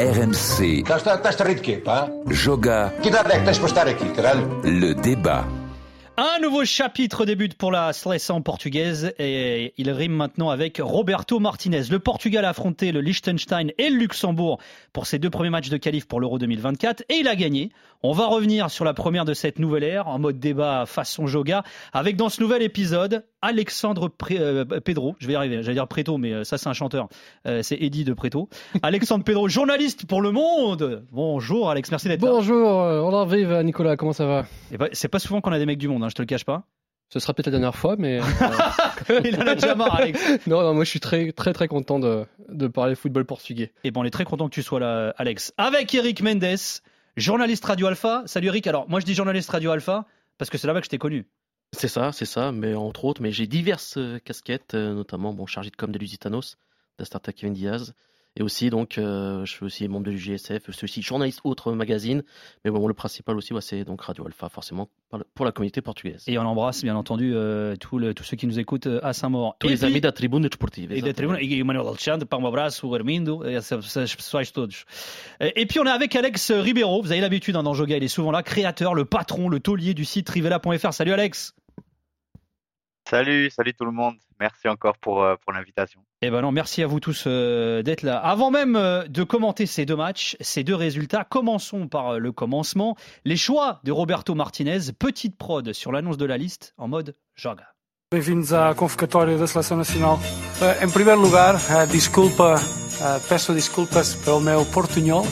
RMC. Joga. Le débat. Un nouveau chapitre débute pour la sélection portugaise et il rime maintenant avec Roberto Martinez. Le Portugal a affronté le Liechtenstein et le Luxembourg pour ses deux premiers matchs de qualif pour l'Euro 2024 et il a gagné. On va revenir sur la première de cette nouvelle ère en mode débat façon Joga avec dans ce nouvel épisode Alexandre euh, Pedro, je vais y arriver, j'allais dire Preto, mais euh, ça c'est un chanteur, euh, c'est Eddie de Preto. Alexandre Pedro, journaliste pour Le Monde. Bonjour Alex, merci d'être là. Bonjour, on arrive Nicolas, comment ça va? Ben, C'est pas souvent qu'on a des mecs du monde, hein, je te le cache pas. Ce sera peut-être la dernière fois, mais. Il en a déjà marre, Alex. non, non, moi je suis très, très, très content de, de parler football portugais. Et eh bon, on est très content que tu sois là, Alex. Avec Eric Mendes, journaliste Radio Alpha. Salut Eric. Alors, moi je dis journaliste Radio Alpha parce que c'est là-bas que je t'ai connu. C'est ça, c'est ça, mais entre autres, mais j'ai diverses euh, casquettes, euh, notamment chargé de com de Lusitanos, de Startup Kevin Diaz, et aussi, donc, euh, je suis aussi membre de l'UGSF, je suis aussi journaliste autre magazine. Mais bon, le principal aussi, c'est donc Radio Alpha, forcément, pour la communauté portugaise. Et on embrasse, bien entendu, euh, tous, ceux qui nous écoutent euh, à Saint-Maur. Tous les amis de la Tribune Desportive. Et de Tribune, et Manuel Alexandre, um abraço, Armindo, et todos. Et puis, on est avec Alex Ribeiro. Vous avez l'habitude, hein, dans Joga, il est souvent là, créateur, le patron, le taulier du site rivella.fr. Salut Alex. Salut, salut tout le monde. Merci encore pour, euh, pour l'invitation. Eh ben non, merci à vous tous euh, d'être là. Avant même euh, de commenter ces deux matchs, ces deux résultats, commençons par le commencement. Les choix de Roberto Martinez, petite prod sur l'annonce de la liste en mode joga. Bem-vindos à convocatória da Seleção Nacional. Em primeiro lugar, desculpa, peço desculpas pelo meu portunhol.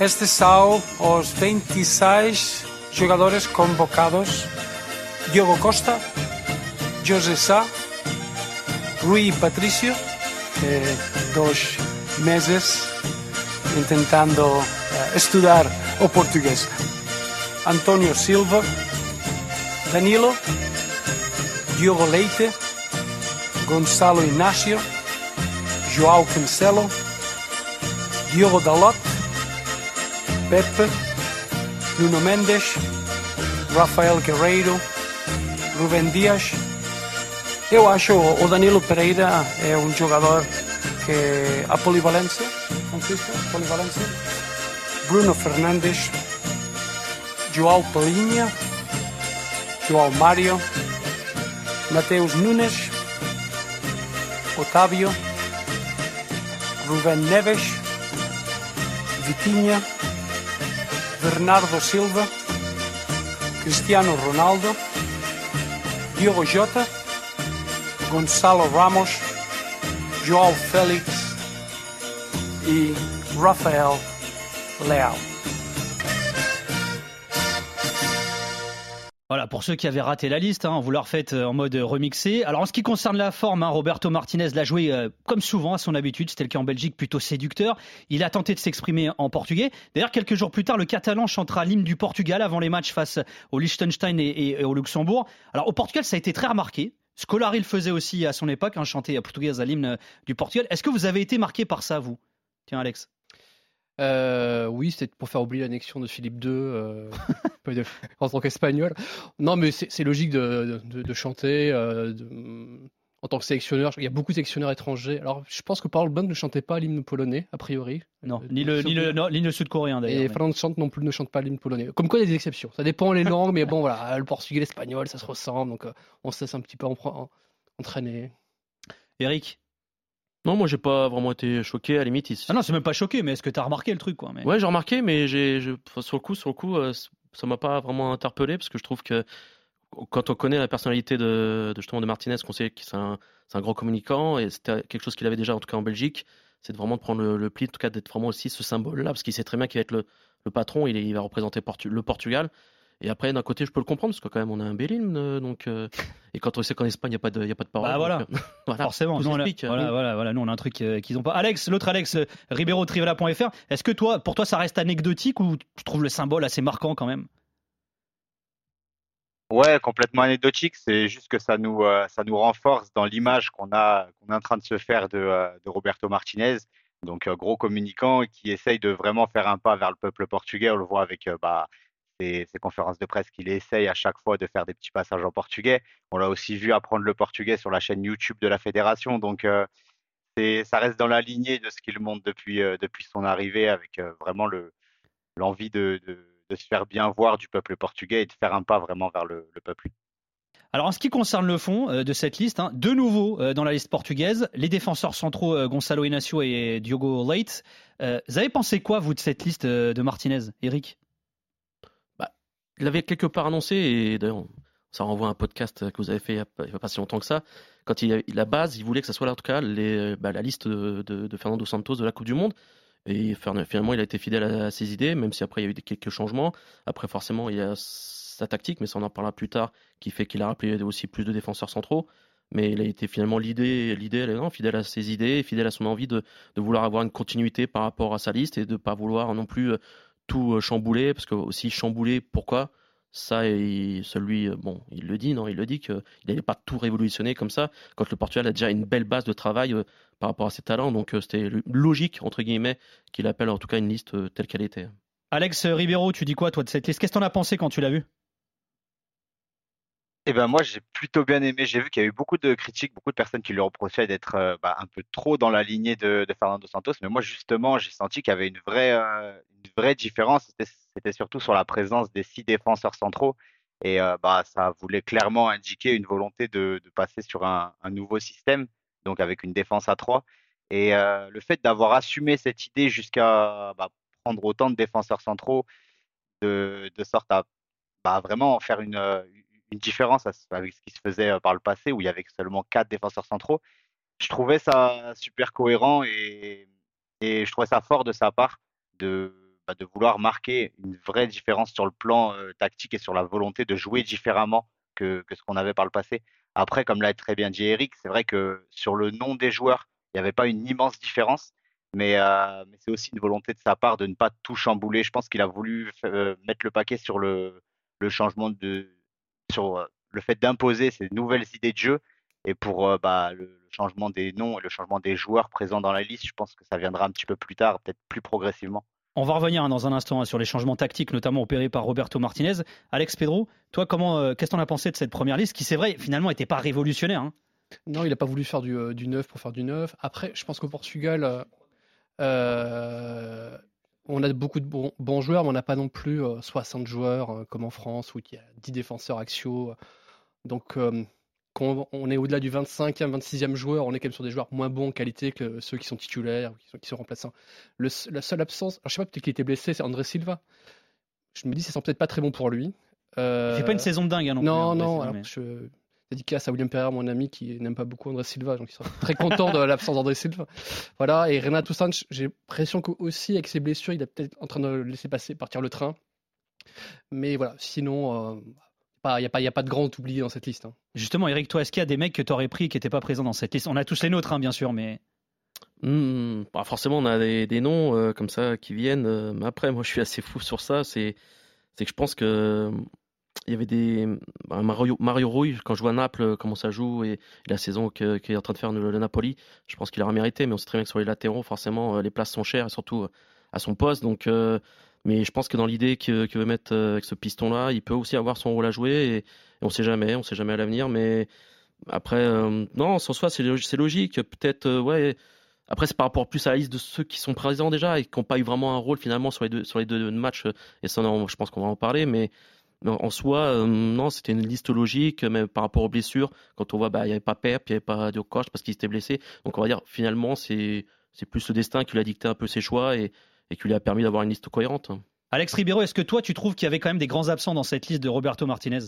Estes são os 26 jogadores convocados. Diogo Costa, José Sá, Rui Patricio, eh, dos meses intentando eh, estudar o português. António Silva, Danilo, Diogo Leite, Gonçalo Inácio, João Cancelo, Diogo Dalot, Pepe, Nuno Mendes, Rafael Guerreiro, Rubén Dias, Eu acho o Danilo Pereira é um jogador que a polivalência, Francisco, polivalência. Bruno Fernandes, João Palinha, João Mário, Mateus Nunes, Otávio, Rubén Neves, Vitinha, Bernardo Silva, Cristiano Ronaldo, Diogo Jota, Gonçalo Ramos, João Félix et Rafael Leao. Voilà, pour ceux qui avaient raté la liste, hein, vous la refaites euh, en mode remixé. Alors en ce qui concerne la forme, hein, Roberto Martinez l'a joué euh, comme souvent à son habitude, c'était le cas en Belgique, plutôt séducteur. Il a tenté de s'exprimer en portugais. D'ailleurs, quelques jours plus tard, le Catalan chantera l'hymne du Portugal avant les matchs face au Liechtenstein et au Luxembourg. Alors au Portugal, ça a été très remarqué. Scolari le faisait aussi à son époque, hein, chanter à portugais à l'hymne du Portugal. Est-ce que vous avez été marqué par ça, vous? Tiens, Alex. Euh, oui, c'était pour faire oublier l'annexion de Philippe II euh, en tant qu'espagnol. Non, mais c'est logique de, chanter. Euh, en tant que sélectionneur, il y a beaucoup de sélectionneurs étrangers. Alors, je pense que Paul ne chantait pas l'hymne polonais, a priori. Non, ni le, ni le, sud-coréen d'ailleurs. Et Franz Chant non plus ne chante pas l'hymne polonais. Comme quoi, il y a des exceptions. Ça dépend les langues, mais bon, voilà, le portugais, l'espagnol, ça se ressemble. Donc, euh, on se laisse un petit peu entraîner. Eric? Non, moi j'ai pas vraiment été choqué à la limite. Ah non, c'est même pas choqué, mais est-ce que tu as remarqué le truc quoi mais... Ouais, j'ai remarqué, mais j'ai, sur le coup, sur le coup, euh, ça m'a pas vraiment interpellé parce que je trouve que quand on connaît la personnalité de, justement de Martinez, qu'on sait que c'est un, grand communicant et c'était quelque chose qu'il avait déjà en tout cas en Belgique, c'est de vraiment de prendre le, pli, en tout cas d'être vraiment aussi ce symbole-là, parce qu'il sait très bien qu'il va être le, patron, il, il, va représenter le Portugal. Et après, d'un côté, je peux le comprendre, parce que quand même, on a un Belin, donc, et quand on sait qu'en Espagne, il n'y a, pas de, y a pas de parole. Bah, voilà. Forcément, nous on, a, voilà, voilà, voilà, nous on a un truc qu'ils n'ont pas. Alex, l'autre Alex, Ribeiro est-ce que toi, pour toi, ça reste anecdotique ou tu trouves le symbole assez marquant quand même? Ouais, complètement anecdotique. C'est juste que ça nous, euh, ça nous renforce dans l'image qu'on a, qu'on est en train de se faire de, euh, de Roberto Martinez. Donc, euh, gros communicant qui essaye de vraiment faire un pas vers le peuple portugais. On le voit avec bah, ses, conférences de presse qu'il essaye à chaque fois de faire des petits passages en portugais. On l'a aussi vu apprendre le portugais sur la chaîne YouTube de la fédération. Donc, c'est, ça reste dans la lignée de ce qu'il montre depuis, depuis son arrivée avec vraiment le, l'envie de de se faire bien voir du peuple portugais et de faire un pas vraiment vers le, peuple. Alors en ce qui concerne le fond euh, de cette liste, hein, de nouveau euh, dans la liste portugaise, les défenseurs centraux euh, Gonçalo Inácio et Diogo Leite. vous avez pensé quoi vous de cette liste de Martinez, Eric? Bah, Il l'avait quelque part annoncé et d'ailleurs ça renvoie à un podcast que vous avez fait il n'y a, pas si longtemps que ça. Quand il, la base, il voulait que ça soit en tout cas les, bah, la liste de, de, Fernando Santos de la Coupe du Monde. Et finalement, il a été fidèle à ses idées, même si après il y a eu quelques changements. Après, forcément, il y a sa tactique, mais ça on en parlera plus tard, qui fait qu'il a rappelé aussi plus de défenseurs centraux. Mais il a été finalement l'idée, l'idée, non, fidèle à ses idées, fidèle à son envie de, de, vouloir avoir une continuité par rapport à sa liste et de ne pas vouloir non plus euh, tout euh, chambouler, parce que aussi chambouler, pourquoi? Ça, et celui, euh, bon, il le dit, non, il le dit qu'il n'allait pas tout révolutionner comme ça, quand le Portugal a déjà une belle base de travail par rapport à ses talents. Donc euh, c'était logique, entre guillemets, qu'il appelle en tout cas une liste telle qu'elle était. Alex Ribeiro, tu dis quoi, toi, de cette liste? Qu'est-ce que tu en as pensé quand tu l'as vu? Eh ben moi j'ai plutôt bien aimé. J'ai vu qu'il y a eu beaucoup de critiques, beaucoup de personnes qui lui reprochaient d'être bah, un peu trop dans la lignée de, Fernando Santos. Mais moi justement j'ai senti qu'il y avait une vraie, une vraie différence. C'était surtout sur la présence des six défenseurs centraux. Et bah ça voulait clairement indiquer une volonté de, passer sur un, nouveau système, donc avec une défense à trois. Et le fait d'avoir assumé cette idée jusqu'à bah, prendre autant de défenseurs centraux, de, sorte à bah, vraiment faire une une différence avec ce qui se faisait euh, par le passé où il y avait seulement quatre défenseurs centraux. Je trouvais ça super cohérent et, je trouvais ça fort de sa part de, bah, vouloir marquer une vraie différence sur le plan euh, tactique et sur la volonté de jouer différemment que ce qu'on avait par le passé. Après, comme l'a très bien dit Eric, c'est vrai que sur le nom des joueurs, il n'y avait pas une immense différence, mais, euh, mais c'est aussi une volonté de sa part de ne pas tout chambouler. Je pense qu'il a voulu mettre le paquet sur le, le changement de, sur euh, le fait d'imposer ces nouvelles idées de jeu. Et pour euh, bah, le, changement des noms et le changement des joueurs présents dans la liste, je pense que ça viendra un petit peu plus tard, peut-être plus progressivement. On va revenir hein, dans un instant hein, sur les changements tactiques, notamment opérés par Roberto Martinez. Alex Pedro, toi, comment, euh, qu'est-ce que tu en as pensé de cette première liste qui, c'est vrai, finalement, n'était pas révolutionnaire hein? Non, il n'a pas voulu faire du, du, neuf pour faire du neuf. Après, je pense qu'au Portugal, on a beaucoup de bons, joueurs, mais on n'a pas non plus 60 euh, joueurs euh, comme en France où il y a 10 défenseurs axiaux. Donc, euh, quand on est au-delà du 25e, 26e joueur, on est quand même sur des joueurs moins bons en qualité que ceux qui sont titulaires, qui sont, qui sont remplaçants. la seule absence, je sais pas, peut-être qu'il était blessé, c'est André Silva. Je me dis, ça sent peut-être pas très bon pour lui. Euh... Il fait pas une saison de dingue, hein, non Non, non, alors, je, dédicace à William Pereira, mon ami, qui n'aime pas beaucoup André Silva, donc il sera très content de l'absence d'André Silva. Voilà, et Renato Sanches, j'ai l'impression qu'aussi avec ses blessures, il est peut-être en train de laisser passer, partir le train. Mais voilà, sinon, il n'y a, pas, a pas de grand oublié dans cette liste. Hein. Justement, Eric, toi, est-ce qu'il y a des mecs que tu aurais pris qui n'étaient pas présents dans cette liste? On a tous les nôtres, hein, bien sûr, mais. Mmh, bah forcément, on a des, noms euh, comme ça qui viennent. Euh, mais après, moi, je suis assez fou sur ça. C'est que je pense que il y avait des bah, Mario, Mario Rui quand je vois Naples euh, comment ça joue et, la saison qu'il est en train de faire le, Napoli je pense qu'il aura mérité mais on sait très bien que sur les latéraux forcément les places sont chères et surtout à son poste donc mais je pense que dans l'idée qu'il veut mettre avec ce piston là il peut aussi avoir son rôle à jouer et, on sait jamais on sait jamais à l'avenir mais après non sans soi c'est logique peut-être ouais après, c'est par rapport plus à la liste de ceux qui sont présents déjà et qui n'ont pas eu vraiment un rôle finalement sur les deux, matchs. Et ça, je pense qu'on va en parler. Mais en soi, euh, non, c'était une liste logique, mais par rapport aux blessures, quand on voit, bah, il n'y avait pas Pep, il n'y avait pas Djokovic parce qu'il était blessé. Donc on va dire, finalement, c'est plus le destin qui lui a dicté un peu ses choix et, et qui lui a permis d'avoir une liste cohérente. Alex Ribeiro, est-ce que toi, tu trouves qu'il y avait quand même des grands absents dans cette liste de Roberto Martinez?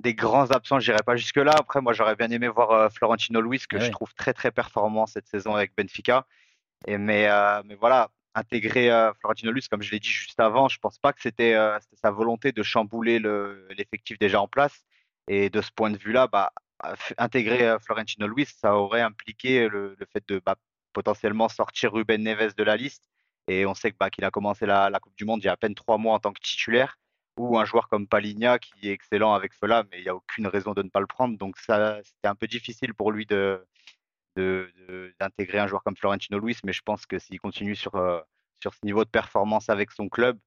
Des grands absents, je n'irai pas jusque-là. Après, moi, j'aurais bien aimé voir euh, Florentino Luis, que ah je trouve très, très performant cette saison avec Benfica. Et, mais, euh, mais voilà, intégrer Florentino Luis, comme je l'ai dit juste avant, je pense pas que c'était sa volonté de chambouler l'effectif déjà en place. Et de ce point de vue-là, bah, intégrer Florentino Luis, ça aurait impliqué le, fait de bah, potentiellement sortir Ruben Neves de la liste. Et on sait bah, qu'il a commencé la, Coupe du Monde il y a à peine trois mois en tant que titulaire. Ou un joueur comme Paligna qui est excellent avec Fela, mais il n'y a aucune raison de ne pas le prendre. Donc ça, c'était un peu difficile pour lui de, d'intégrer un joueur comme Florentino Luis, mais je pense que s'il continue sur, euh, sur ce niveau de performance avec son club,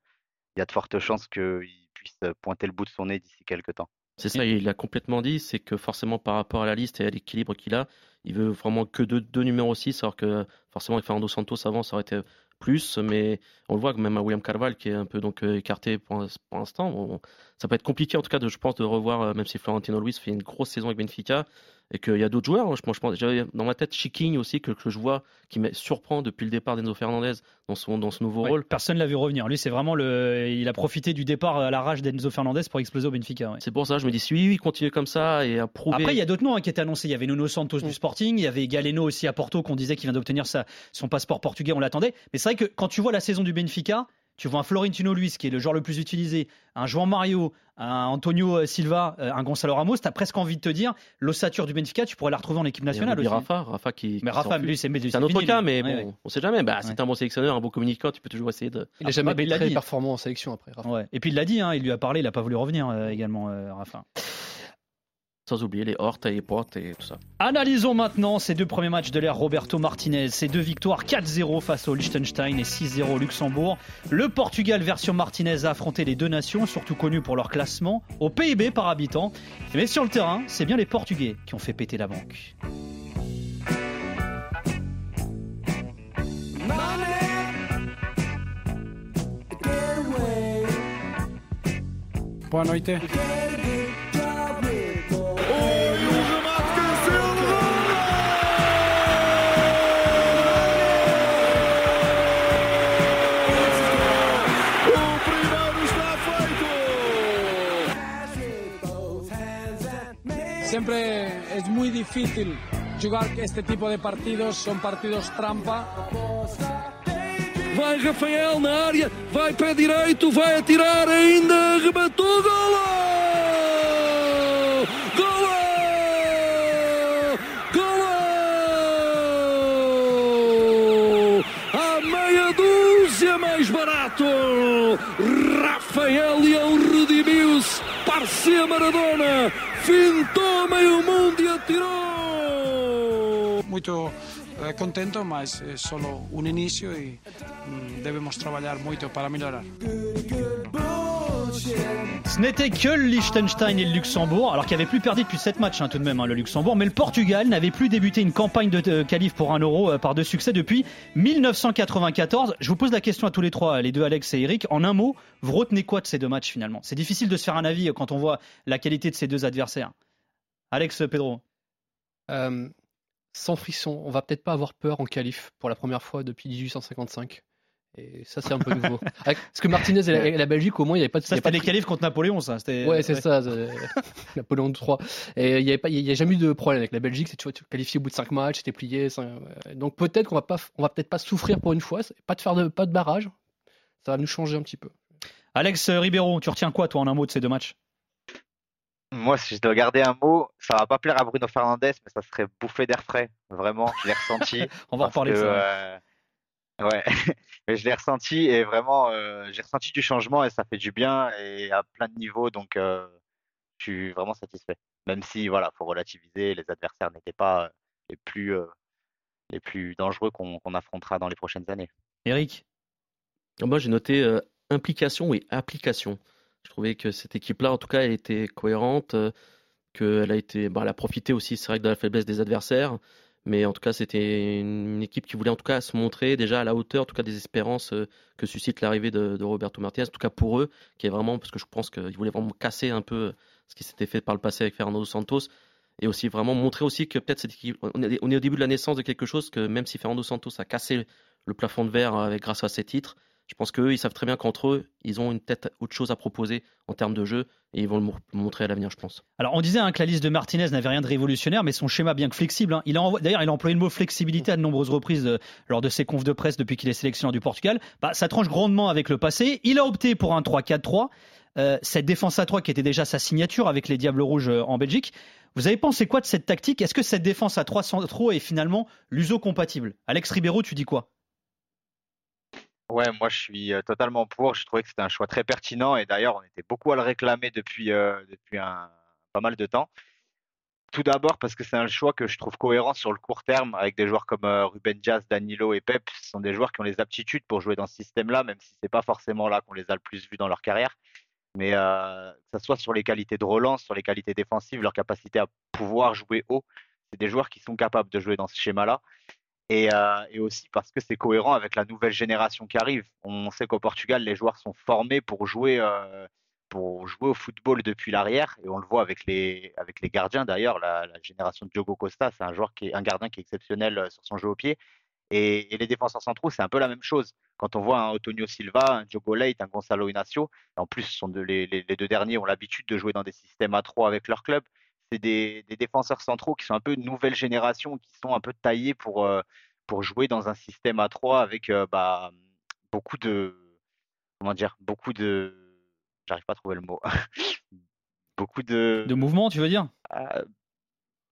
il y a de fortes chances qu'il puisse pointer le bout de son nez d'ici quelques temps. C'est ça, il a complètement dit, c'est que forcément par rapport à la liste et à l'équilibre qu'il a, il veut vraiment que deux, deux numéros 6, alors que forcément avec Fernando Santos avant, ça aurait été plus, mais on le voit même à William Carval qui est un peu donc euh, écarté pour, pour l'instant. ça peut être compliqué en tout cas, de, je pense, de revoir, euh, même si Florentino Luis fait une grosse saison avec Benfica, et qu'il y a d'autres joueurs. Hein. Je, je pense, j'avais dans ma tête Chiking aussi que, que, je vois qui me surprend depuis le départ d'Enzo Fernandez dans son dans ce nouveau rôle. Personne l'a vu revenir. Lui, c'est vraiment le, il a profité du départ à la rage d'Enzo Fernandez pour exploser au Benfica. C'est pour ça, je me dis si oui, oui, continue comme ça et à prouver. Après, il y a d'autres noms hein, qui étaient annoncés. Il y avait Nuno Santos du mm. Sporting, il y avait Galeno aussi à Porto qu'on disait qu'il vient d'obtenir son passeport portugais. On l'attendait. Mais c'est vrai que quand tu vois la saison du Benfica, tu vois un Florentino Luis qui est le joueur le plus utilisé, un Juan Mario, un Antonio euh, Silva, euh, un Gonzalo Ramos, tu as presque envie de te dire l'ossature du Benfica, tu pourrais la retrouver en équipe nationale aussi. Rafa, Rafa qui. Mais Rafa, lui, c'est un autre cas, mais bon, on sait jamais. Bah, c'est un bon sélectionneur, un bon communicant, tu peux toujours essayer de. Il n'a jamais été très performant en sélection après. Rafa. Et puis il l'a dit, hein, il lui a parlé, il n'a pas voulu revenir euh, également, Rafa. Sans oublier les Hortes et les Portes et tout ça. Analysons maintenant ces deux premiers matchs de l'ère Roberto Martinez. Ces deux victoires 4-0 face au Liechtenstein et 6-0 au Luxembourg. Le Portugal version Martinez a affronté les deux nations, surtout connues pour leur classement, au PIB par habitant. Mais sur le terrain, c'est bien les Portugais qui ont fait péter la banque. Boa noite. Siempre es muy difícil jugar este tipo de partidos, son partidos trampa. Vai Rafael na área, vai pé direito, vai atirar ainda, rematou, golo! Golo! Golo! A meia dúzia mais barato! Rafael Leão redimiu-se, parecia Maradona, fintou meio mundo e atirou! Muito eh, contento, mas é só um início e mm, devemos trabalhar muito para melhorar. Ce n'était que le Liechtenstein et le Luxembourg, alors qu'il avait plus perdu depuis 7 matchs hein, tout de même, hein, le Luxembourg, mais le Portugal n'avait plus débuté une campagne de qualif pour un euro euh, par deux succès depuis 1994. Je vous pose la question à tous les trois, les deux Alex et Eric. En un mot, vous retenez quoi de ces deux matchs finalement? C'est difficile de se faire un avis quand on voit la qualité de ces deux adversaires. Alex Pedro. Euh, sans frisson, on va peut-être pas avoir peur en qualif pour la première fois depuis 1855. Et ça, c'est un peu nouveau. Parce que Martinez et la, Belgique, au moins, il n'y avait pas de. Ça, c'était les qualifs contre Napoléon, ça. Ouais, c'est ça. Napoléon III. Et il n'y a jamais eu de problème avec la Belgique. C'est, tu vois, tu qualifié au bout de 5 matchs, c'était plié. Donc peut-être qu'on va pas, on va peut-être pas souffrir pour une fois. Pas de faire de, pas de barrage. Ça va nous changer un petit peu. Alex Ribeiro, tu retiens quoi, toi, en un mot de ces deux matchs? Moi, si je dois garder un mot, ça va pas plaire à Bruno Fernandez, mais ça serait bouffé d'air frais. Vraiment, je l'ai ressenti. On va reparler de ça. Euh, ouais, mais je l'ai ressenti et vraiment, euh, j'ai ressenti du changement et ça fait du bien et à plein de niveaux, donc euh, je suis vraiment satisfait. Même si, voilà, faut relativiser, les adversaires n'étaient pas les plus les plus dangereux qu'on affrontera dans les prochaines années. Eric, moi j'ai noté implication et application. Je trouvais que cette équipe-là, en tout cas, elle était cohérente, euh, qu'elle a été, bah, elle a profité aussi, c'est vrai, de la faiblesse des adversaires. Mais en tout cas, c'était une équipe qui voulait en tout cas se montrer déjà à la hauteur, en tout cas des espérances euh, que suscite l'arrivée de, Roberto Martinez. En tout cas pour eux, qui est vraiment, parce que je pense qu'ils voulaient vraiment casser un peu ce qui s'était fait par le passé avec Fernando Santos, et aussi vraiment montrer aussi que peut-être cette équipe, on est, au début de la naissance de quelque chose que même si Fernando Santos a cassé le plafond de verre avec grâce à ses titres, Je pense qu'eux, ils savent très bien qu'entre eux, ils ont une tête autre chose à proposer en termes de jeu et ils vont le montrer à l'avenir, je pense. Alors, on disait hein, que la liste de Martinez n'avait rien de révolutionnaire, mais son schéma bien que flexible. Hein. D'ailleurs, il a employé le mot flexibilité à de nombreuses reprises euh, lors de ses confs de presse depuis qu'il est sélectionneur du Portugal. Bah, ça tranche grandement avec le passé. Il a opté pour un 3-4-3. Euh, cette défense à 3 qui était déjà sa signature avec les Diables Rouges euh, en Belgique. Vous avez pensé quoi de cette tactique? Est-ce que cette défense à 3 centraux est finalement l'uso-compatible Alex Ribeiro, tu dis quoi? Ouais, moi je suis euh, totalement pour. Je trouvais que c'était un choix très pertinent et d'ailleurs on était beaucoup à le réclamer depuis, depuis un, pas mal de temps. Tout d'abord parce que c'est un choix que je trouve cohérent sur le court terme avec des joueurs comme Ruben Jazz, Danilo et Pep. Ce sont des joueurs qui ont les aptitudes pour jouer dans ce système-là, même si c'est pas forcément là qu'on les a le plus vus dans leur carrière mais euh, que ce soit sur les qualités de relance, sur les qualités défensives, leur capacité à pouvoir jouer haut, c'est des joueurs qui sont capables de jouer dans ce schéma-là. Et, euh, et, aussi parce que c'est cohérent avec la nouvelle génération qui arrive. On sait qu'au Portugal, les joueurs sont formés pour jouer, euh, pour jouer au football depuis l'arrière, et on le voit avec les, avec les gardiens d'ailleurs. La, génération de Diogo Costa, c'est un joueur qui est un gardien qui est exceptionnel euh, sur son jeu au pied. Et, les défenseurs centraux, c'est un peu la même chose. Quand on voit un Antonio Silva, un Diogo Leite, un Gonzalo Inacio, en plus, sont les, les, deux derniers ont l'habitude de jouer dans des systèmes à trois avec leur club. C'est des, des, défenseurs centraux qui sont un peu de nouvelle génération, qui sont un peu taillés pour, euh, pour jouer dans un système à trois avec euh, bah, beaucoup de. Comment dire Beaucoup de. J'arrive pas à trouver le mot. beaucoup de. De mouvement, tu veux dire? Euh,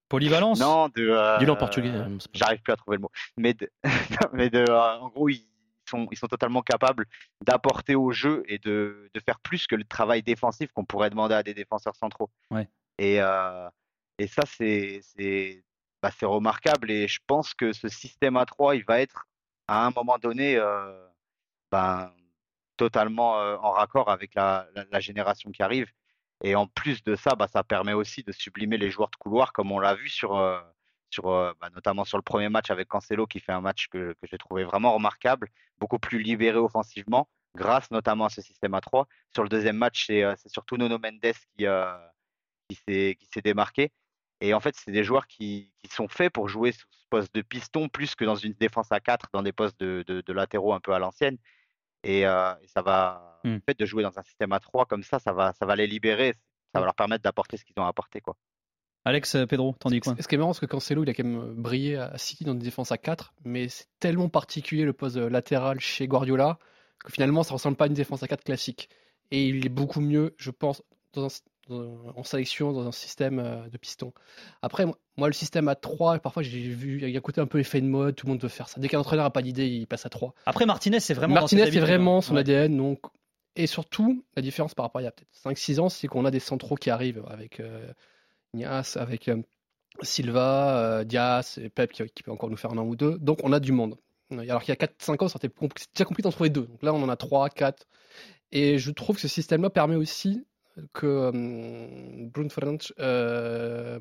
Polyvalence? Non, de. Du portugais. Hein, j'arrive plus à trouver le mot. Mais, de, mais de, en gros, ils sont, ils sont totalement capables d'apporter au jeu et de, de, faire plus que le travail défensif qu'on pourrait demander à des défenseurs centraux. Ouais. Et, euh, et ça, c'est bah, remarquable. Et je pense que ce système à 3, il va être à un moment donné euh, ben, totalement euh, en raccord avec la, la, génération qui arrive. Et en plus de ça, bah, ça permet aussi de sublimer les joueurs de couloir, comme on l'a vu sur, euh, sur bah, notamment sur le premier match avec Cancelo, qui fait un match que, que j'ai trouvé vraiment remarquable, beaucoup plus libéré offensivement, grâce notamment à ce système à 3. Sur le deuxième match, c'est surtout Nono Mendes qui, qui s'est démarqué. Et en fait, c'est des joueurs qui, qui, sont faits pour jouer sur ce poste de piston plus que dans une défense à 4, dans des postes de, de, de latéraux un peu à l'ancienne. Et, euh, et, ça va, mmh. le fait de jouer dans un système à 3 comme ça, ça va, ça va les libérer, ça va leur permettre d'apporter ce qu'ils ont apporté. Quoi. Alex, euh, Pedro, t'en dis quoi? Ce qui est marrant, c'est que Cancelo, il a quand même euh, brillé à City dans des défenses à 4, mais c'est tellement particulier le poste latéral chez Guardiola que finalement, ça ressemble pas à une défense à 4 classique. Et il est beaucoup mieux, je pense, dans un, en sélection dans un système euh, de piston. Après, moi, le système à 3, parfois j'ai vu, il y a côté un peu effet de mode, tout le monde veut faire ça. Dès qu'un entraîneur n'a pas d'idée, il passe à 3. Après, Martinez, c'est vraiment. Martinez, c'est vraiment son ADN. Donc... Et surtout, la différence par rapport à il y a peut-être 5-6 ans, c'est qu'on a des centraux qui arrivent avec euh, Nias, avec euh, Silva, euh, Diaz et Pep qui, qui, peut encore nous faire un an ou deux. Donc on a du monde. Alors qu'il y a 4-5 ans, c'était déjà compliqué d'en trouver deux. Donc là, on en a 3, 4. Et je trouve que ce système-là permet aussi que euh, Bruno Fernandes, euh,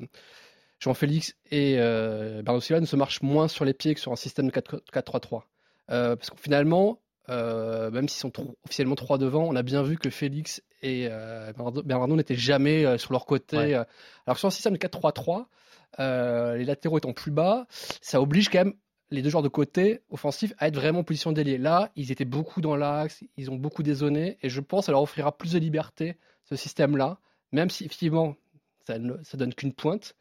Jean-Félix et euh, Bernardo Silva ne se marchent moins sur les pieds que sur un système de 4-3-3. Euh, parce que finalement, euh, même s'ils sont officiellement trois devant, on a bien vu que Félix et Bernardo, Bernardo n'étaient jamais sur leur côté. Ouais. alors sur un système de 4-3-3, les latéraux étant plus bas, ça oblige quand même les deux joueurs de côté offensifs à être vraiment en position d'ailier. Là, ils étaient beaucoup dans l'axe, ils ont beaucoup dézonné, et je pense que ça leur offrira plus de liberté ce système-là, même si effectivement ça ne donne qu'une pointe.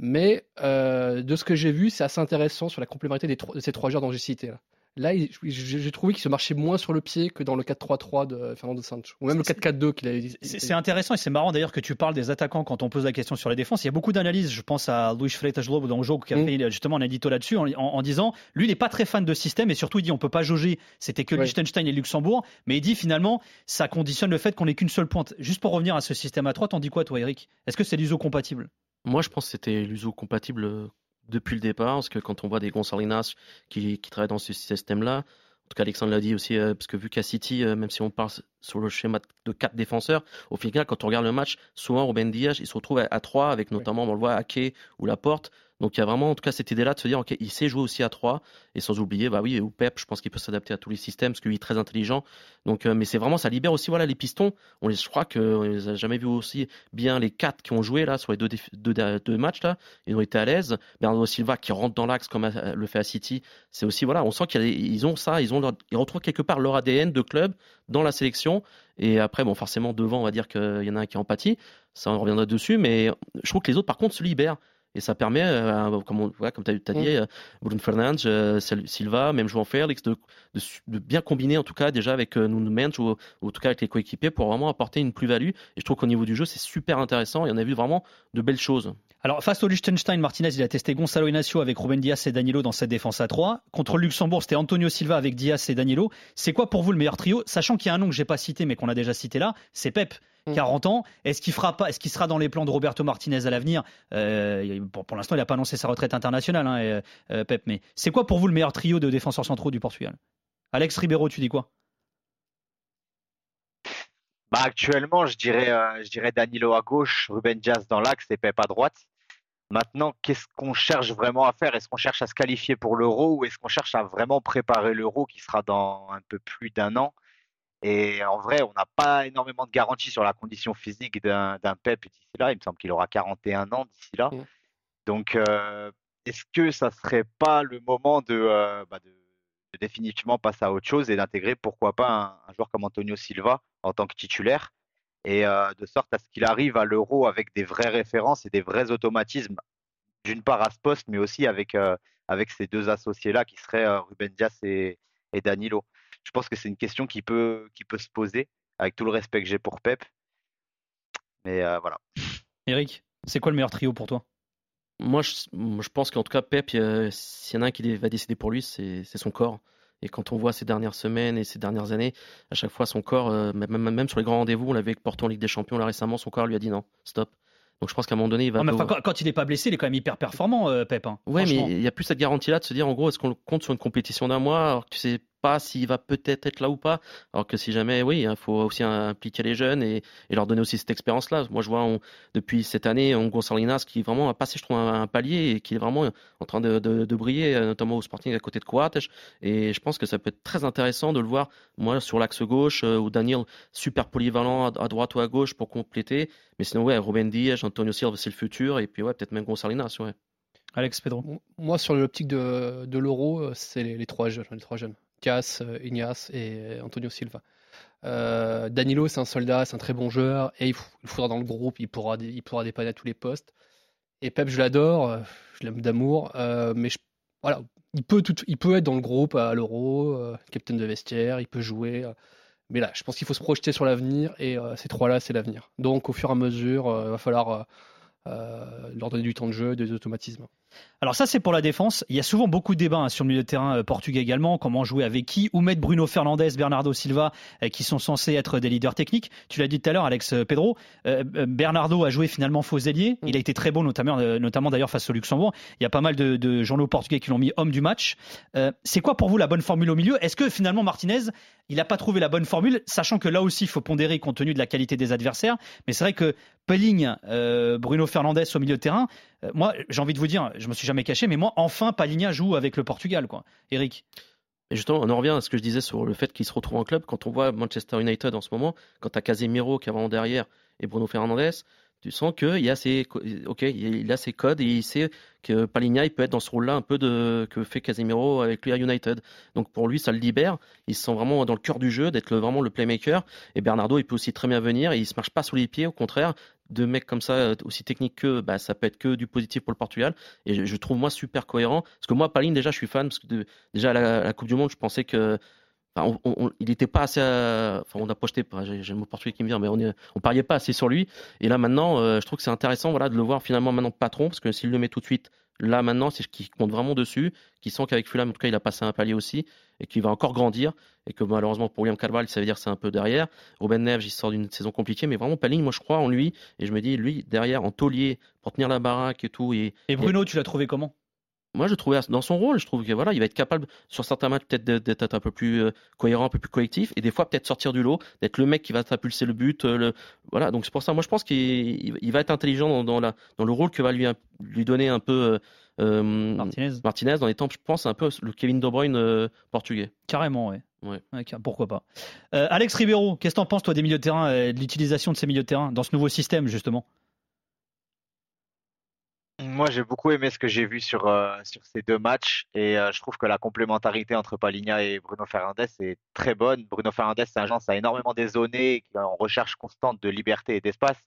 Mais euh, de ce que j'ai vu, c'est assez intéressant sur la complémentarité de ces trois joueurs dont j'ai cité. Là, j'ai trouvé qu'il se marchait moins sur le pied que dans le 4-3-3 de Fernando Santos, ou même le 4-4-2 qu'il avait. C'est intéressant et c'est marrant d'ailleurs que tu parles des attaquants quand on pose la question sur les défenses. Il y a beaucoup d'analyses. Je pense à Luis Freitas Lobo dans le jeu qui a mm. fait justement un édito là-dessus en, en, en, disant lui, il n'est pas très fan de système et surtout il dit on peut pas jauger. C'était que ouais. Liechtenstein et Luxembourg, mais il dit finalement ça conditionne le fait qu'on n'ait qu'une seule pointe. Juste pour revenir à ce système à 3, t'en dis quoi toi, Eric? Est-ce que c'est l'uso compatible? Moi, je pense que c'était l'uso compatible depuis le départ, parce que quand on voit des Gonçalinas qui, qui travaillent dans ce système-là, en tout cas, Alexandre l'a dit aussi, euh, parce que vu qu'à City, euh, même si on parle sur le schéma de quatre défenseurs, au final, quand on regarde le match, souvent Ruben Diaz, il se retrouve à, à 3 avec notamment, on le voit, Ake ou Laporte. Donc il y a vraiment en tout cas cette idée-là de se dire ok, il sait jouer aussi à 3 et sans oublier bah oui, ou Pep, je pense qu'il peut s'adapter à tous les systèmes parce qu'il est très intelligent. Donc mais c'est vraiment ça libère aussi voilà les pistons. On les, je crois qu'on les a jamais vus aussi bien les quatre qui ont joué là sur les deux, matchs là, ils ont été à l'aise. Bernardo Silva qui rentre dans l'axe comme le fait à City, c'est aussi voilà, on sent qu'ils ont ça, ils ont ils retrouvent quelque part leur ADN de club dans la sélection. Et après, bon, forcément, devant, on va dire qu'il y en a un qui empathie. Ça, on reviendra dessus. Mais je trouve que les autres, par contre, se libèrent. Et ça permet, euh, comme, comme tu as, dit, mm. euh, Bruno Fernandes, euh, Silva, même João Félix, de, de, bien combiner en tout cas déjà avec Nuno Mendes ou, ou, en tout cas avec les coéquipiers pour vraiment apporter une plus-value. Et je trouve qu'au niveau du jeu, c'est super intéressant et on a vu vraiment de belles choses. Alors, face au Liechtenstein, Martinez, il a testé Gonzalo Inacio avec Ruben Diaz et Danilo dans cette défense à 3. Contre le Luxembourg, c'était Antonio Silva avec Diaz et Danilo. C'est quoi pour vous le meilleur trio? Sachant qu'il y a un nom que j'ai pas cité, mais qu'on a déjà cité là, c'est Pep. 40 mm. ans. Est-ce qu'il fera pas, est-ce qu'il sera dans les plans de Roberto Martinez à l'avenir? Euh, pour, l'instant, il n'a pas annoncé sa retraite internationale, hein, euh, euh, Pep. Mais c'est quoi pour vous le meilleur trio de défenseurs centraux du Portugal? Alex Ribeiro, tu dis quoi? Bah, actuellement, je dirais, je dirais Danilo à gauche, Ruben Diaz dans l'axe et Pep à droite. Maintenant, qu'est-ce qu'on cherche vraiment à faire? Est-ce qu'on cherche à se qualifier pour l'euro ou est-ce qu'on cherche à vraiment préparer l'euro qui sera dans un peu plus d'un an? Et en vrai, on n'a pas énormément de garanties sur la condition physique d'un Pep d'ici là. Il me semble qu'il aura 41 ans d'ici là. Mmh. Donc, euh, est-ce que ça serait pas le moment euh, bah, de, de, définitivement passer à autre chose et d'intégrer, pourquoi pas, un, joueur comme Antonio Silva en tant que titulaire et euh, de sorte à ce qu'il arrive à l'euro avec des vraies références et des vrais automatismes, d'une part à ce poste, mais aussi avec, avec ces deux associés-là qui seraient Ruben Dias et, et, Danilo. Je pense que c'est une question qui peut, qui peut se poser, avec tout le respect que j'ai pour Pep. Mais voilà. Eric, c'est quoi le meilleur trio pour toi? Moi je, je, pense qu'en tout cas, Pep, s'il y en a un qui va décider pour lui, c'est son corps. Et quand on voit ces dernières semaines et ces dernières années, à chaque fois, son corps, euh, même, même, sur les grands rendez-vous, on l'avait avec Porto en Ligue des Champions là récemment, son corps lui a dit non, stop. Donc je pense qu'à un moment donné, il va. quand, il n'est pas blessé, il est quand même hyper performant, euh, Pep. Hein, oui, mais il n'y a plus cette garantie-là de se dire, en gros, est-ce qu'on compte sur une compétition d'un mois? Alors que tu sais pas s'il va peut-être être là ou pas. Alors que si jamais, oui, il faut aussi impliquer les jeunes et, leur donner aussi cette expérience-là. Moi, je vois depuis cette année, on Salinas qui vraiment a passé, je trouve, un, palier et qui est vraiment en train de, briller, notamment au Sporting à côté de Coates. Et je pense que ça peut être très intéressant de le voir, moi, sur l'axe gauche, euh, ou Daniel super polyvalent à, droite ou à gauche pour compléter. Mais sinon, ouais, Ruben Diaz, Antonio Silva, c'est le futur. Et puis, ouais, peut-être même Gonçalinas, ouais. Alex Pedro. Moi, sur l'optique de, de l'euro, euh, c'est les, trois jeunes, les trois jeunes. Euh, Ignace et Antonio Silva. Euh, Danilo, c'est un soldat, c'est un très bon joueur, et il, faudra dans le groupe, il pourra, il pourra dépanner à tous les postes. Et Pep, je l'adore, euh, je l'aime d'amour, mais voilà, il peut, tout, il peut être dans le groupe à l'Euro, capitaine de vestiaire, il peut jouer. mais là, je pense qu'il faut se projeter sur l'avenir, et ces trois-là, c'est l'avenir. Donc, au fur et à mesure, il va falloir leur donner du temps de jeu, des automatismes. Alors ça c'est pour la défense. Il y a souvent beaucoup de débats hein, sur le milieu de terrain euh, portugais également. Comment jouer avec qui Où mettre Bruno Fernandes, Bernardo Silva, euh, qui sont censés être des leaders techniques. Tu l'as dit tout à l'heure, Alex euh, Pedro. Bernardo a joué finalement faux ailier. Il a été très bon, notamment, notamment d'ailleurs face au Luxembourg. Il y a pas mal de, journaux portugais qui l'ont mis homme du match. c'est quoi pour vous la bonne formule au milieu? Est-ce que finalement Martinez, il n'a pas trouvé la bonne formule, sachant que là aussi il faut pondérer compte tenu de la qualité des adversaires. Mais c'est vrai que Pelling, Bruno Fernandes au milieu de terrain, moi j'ai envie de vous dire, je me suis jamais caché, mais moi, enfin, Paligna joue avec le Portugal, quoi. Eric. Et justement, on en revient à ce que je disais sur le fait qu'il se retrouve en club. Quand on voit Manchester United en ce moment, quand tu as Casemiro qui est vraiment derrière et Bruno Fernandes, tu sens qu'il a ses, a ses codes et il sait que Paligna, il peut être dans ce rôle-là un peu de que fait Casemiro avec lui à United. Donc pour lui, ça le libère. Il se sent vraiment dans le cœur du jeu, d'être vraiment le playmaker. Et Bernardo, il peut aussi très bien venir et il se marche pas sous les pieds. Au contraire, de mecs comme ça, aussi techniques que, bah, ça peut être que du positif pour le Portugal. Et je, trouve moi super cohérent. Parce que moi, Paligna, déjà, je suis fan. Parce que déjà à la, Coupe du Monde, je pensais que il n'était pas assez. Enfin, on a projeté. J'ai le mot portugais qui me vient, mais on, on pariait pas assez sur lui. Et là maintenant, euh, je trouve que c'est intéressant, voilà, de le voir finalement maintenant patron, parce que s'il le met tout de suite, là maintenant, c'est ce qui compte vraiment dessus, qui sent qu'avec Fulham, en tout cas, il a passé un palier aussi, et qu'il va encore grandir, et que malheureusement pour William Carvalho, ça veut dire c'est un peu derrière. Ruben Neves, il sort d'une saison compliquée, mais vraiment Paling, moi je crois en lui, et je me dis, lui derrière en taulier pour tenir la baraque et tout. Et, et Bruno, tu l'as trouvé comment? Moi, je trouvais dans son rôle, je trouve que voilà, il va être capable sur certains matchs peut-être d'être un peu plus euh, cohérent, un peu plus collectif, et des fois peut-être sortir du lot, d'être le mec qui va impulser le but. Euh, le, voilà, donc c'est pour ça. Moi, je pense qu'il va être intelligent dans, la, dans le rôle que va lui, lui donner un peu Martinez. Martinez, dans les temps, je pense, un peu le Kevin De Bruyne portugais. Carrément, ouais. Ouais. pourquoi pas. Alex Ribeiro, qu'est-ce que tu penses, toi, des milieux de terrain et de l'utilisation de ces milieux de terrain dans ce nouveau système, justement? Moi, j'ai beaucoup aimé ce que j'ai vu sur, euh, sur ces deux matchs et euh, je trouve que la complémentarité entre Paligna et Bruno Fernandes est très bonne. Bruno Fernandes, c'est un agence a énormément dézonné, qui est en recherche constante de liberté et d'espace.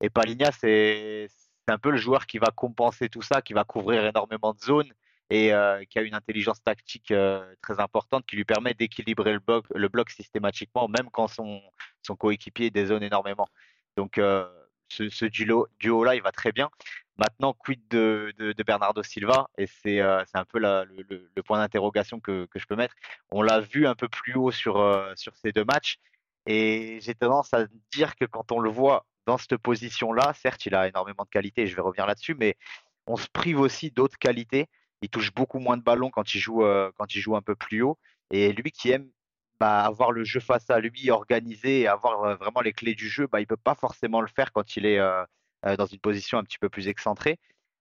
Et Paligna, c'est un peu le joueur qui va compenser tout ça, qui va couvrir énormément de zones et euh, qui a une intelligence tactique très importante qui lui permet d'équilibrer le bloc, systématiquement, même quand son, son coéquipier dézone énormément. Donc, ce duo-là, il va très bien. Maintenant, quid de, Bernardo Silva? Et c'est euh, un peu le, point d'interrogation que, je peux mettre. On l'a vu un peu plus haut sur, euh, sur ces deux matchs. Et j'ai tendance à dire que quand on le voit dans cette position-là, certes, il a énormément de qualité, je vais revenir là-dessus, mais on se prive aussi d'autres qualités. Il touche beaucoup moins de ballons quand il joue, euh, quand il joue un peu plus haut. Et lui qui aime bah, avoir le jeu face à lui, organisé et avoir vraiment les clés du jeu, bah, il ne peut pas forcément le faire quand il est euh, dans une position un petit peu plus excentrée.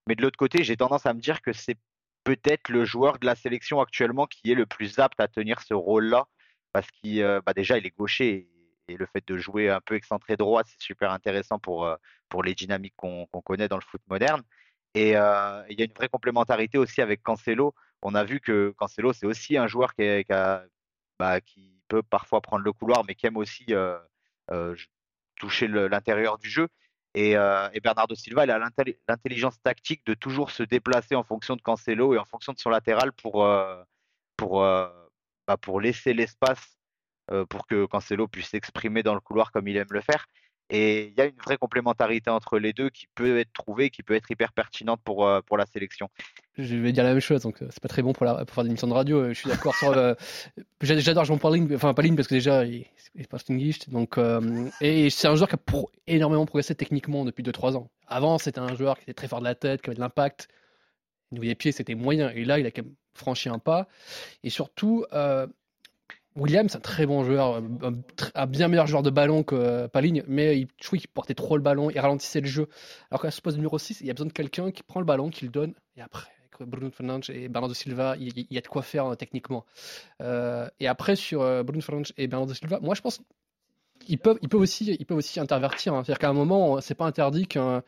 Mais de l'autre côté, j'ai tendance à me dire que c'est peut-être le joueur de la sélection actuellement qui est le plus apte à tenir ce rôle-là, parce qu'il, euh, bah déjà, il est gaucher et, le fait de jouer un peu excentré droit, c'est super intéressant pour, euh, pour les dynamiques qu'on connaît dans le foot moderne. Et il y a une vraie complémentarité aussi avec Cancelo. On a vu que Cancelo, c'est aussi un joueur qui, bah, qui, peut parfois prendre le couloir, mais qui aime aussi toucher l'intérieur du jeu. Euh, et, Bernardo Silva, il a l'intelligence tactique de toujours se déplacer en fonction de Cancelo et en fonction de son latéral pour, euh, pour, euh, bah, pour laisser l'espace pour que Cancelo puisse s'exprimer dans le couloir comme il aime le faire. Et il y a une vraie complémentarité entre les deux qui peut être trouvée, qui peut être hyper pertinente pour, euh, pour la sélection. Je vais dire la même chose, donc euh, c'est pas très bon pour, la, pour faire des émissions de radio. Euh, je suis d'accord sur. J'adore Jean Pauline, enfin Pauline parce que déjà il, est pas English, donc et c'est un joueur qui a énormément progressé techniquement depuis 2-3 ans. Avant c'était un joueur qui était très fort de la tête, qui avait de l'impact. Au niveau des pieds c'était moyen, et là il a quand même franchi un pas. Et surtout, Williams, un très bon joueur, un, bien meilleur joueur de ballon que euh, Paligne, mais il, je qu'il portait trop le ballon, il ralentissait le jeu. Alors qu'à ce poste numéro 6, il y a besoin de quelqu'un qui prend le ballon, qui le donne, et après, avec Bruno Fernandes et Bernardo Silva, il, y a de quoi faire euh, techniquement. Euh, et après, sur Bruno Fernandes et Bernardo Silva, moi je pense qu'ils peuvent, ils peuvent, aussi, aussi intervertir. Hein. C'est-à-dire qu'à un moment, c'est pas interdit qu'un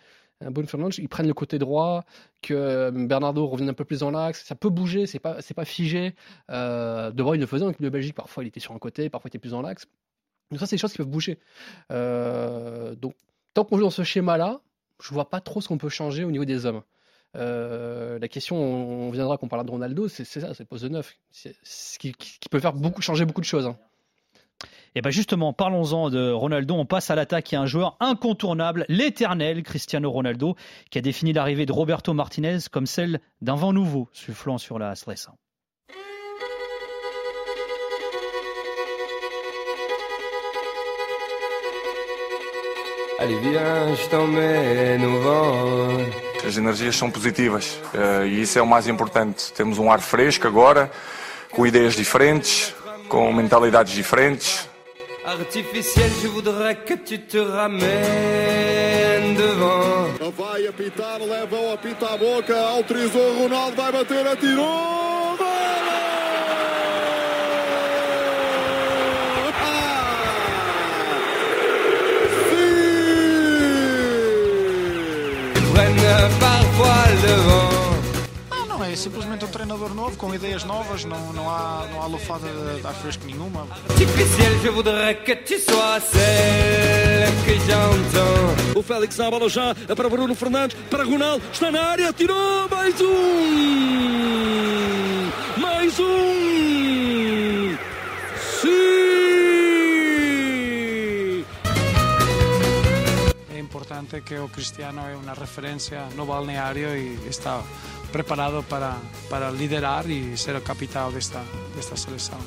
Bruno Fernandes, ils prennent le côté droit, que euh, Bernardo revienne un peu plus dans l'axe. Ça peut bouger, c'est pas, c'est pas figé. Euh, de Bruyne le faisait en équipe de Belgique, parfois il était sur un côté, parfois il était plus dans l'axe. Donc ça, c'est des choses qui peuvent bouger. Euh, donc, tant qu'on joue dans ce schéma-là, je vois pas trop ce qu'on peut changer au niveau des hommes. Euh, la question, on viendra qu'on parlera de Ronaldo, c'est, ça, c'est le de neuf. C'est, ce qui, peut faire beaucoup, changer beaucoup de choses. Hein. Et bien justement, parlons-en de Ronaldo. On passe à l'attaque. Il y a un joueur incontournable, l'éternel Cristiano Ronaldo, qui a défini l'arrivée de Roberto Martinez comme celle d'un vent nouveau soufflant sur la stress. Allez, viens, je t'emmène au vent. As energias são positivas uh, e isso é o mais importante. Temos um ar fresco agora, com ideias diferentes, com mentalidades diferentes. Artificiel, je voudrais que tu te ramènes devant. Vai apitar, leva o apito à boca, autorizou Ronaldo, vai bater, atirou. Prenne parfois le devant. É simplesmente um treinador novo, com ideias novas, não, não há, não há lufada de, ar fresco nenhuma. O Félix na bola já, é para Bruno Fernandes, para Ronaldo, está na área, tirou mais um! Mais um! Sim! É importante que o Cristiano é uma referência no balneário e está preparado para, para liderar e ser o capitão desta, desta seleção.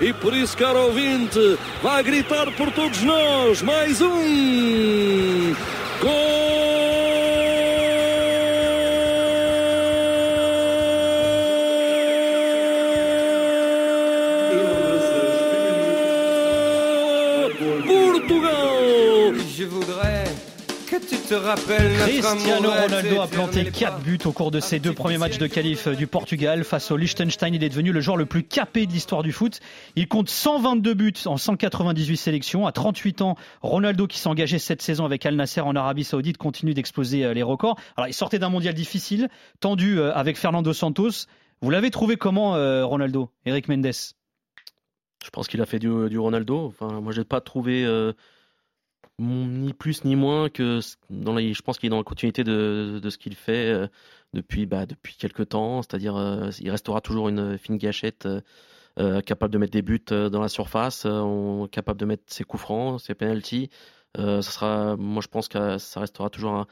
E por isso, caro ouvinte, vai gritar por todos nós mais um gol! Te rappelles Cristiano Ronaldo a planté 4 buts au cours de ses deux premiers matchs de qualif du Portugal. Face au Liechtenstein, il est devenu le joueur le plus capé de l'histoire du foot. Il compte 122 buts en 198 sélections. À 38 ans, Ronaldo, qui s'est engagé cette saison avec Al Nasser en Arabie Saoudite, continue d'exploser euh, les records. Alors, il sortait d'un mondial difficile, tendu euh, avec Fernando Santos. Vous l'avez trouvé comment, euh, Ronaldo Eric Mendes? Je pense qu'il a fait du, du, Ronaldo. Enfin, moi, j'ai pas trouvé ni plus ni moins que je pense qu'il est dans la continuité de, ce qu'il fait euh, depuis bah, quelques temps. C'est-à-dire euh, il restera toujours une fine gâchette euh, capable de mettre des buts dans la surface capable de mettre ses coups francs ses penalties. Ça sera moi je pense que ça restera toujours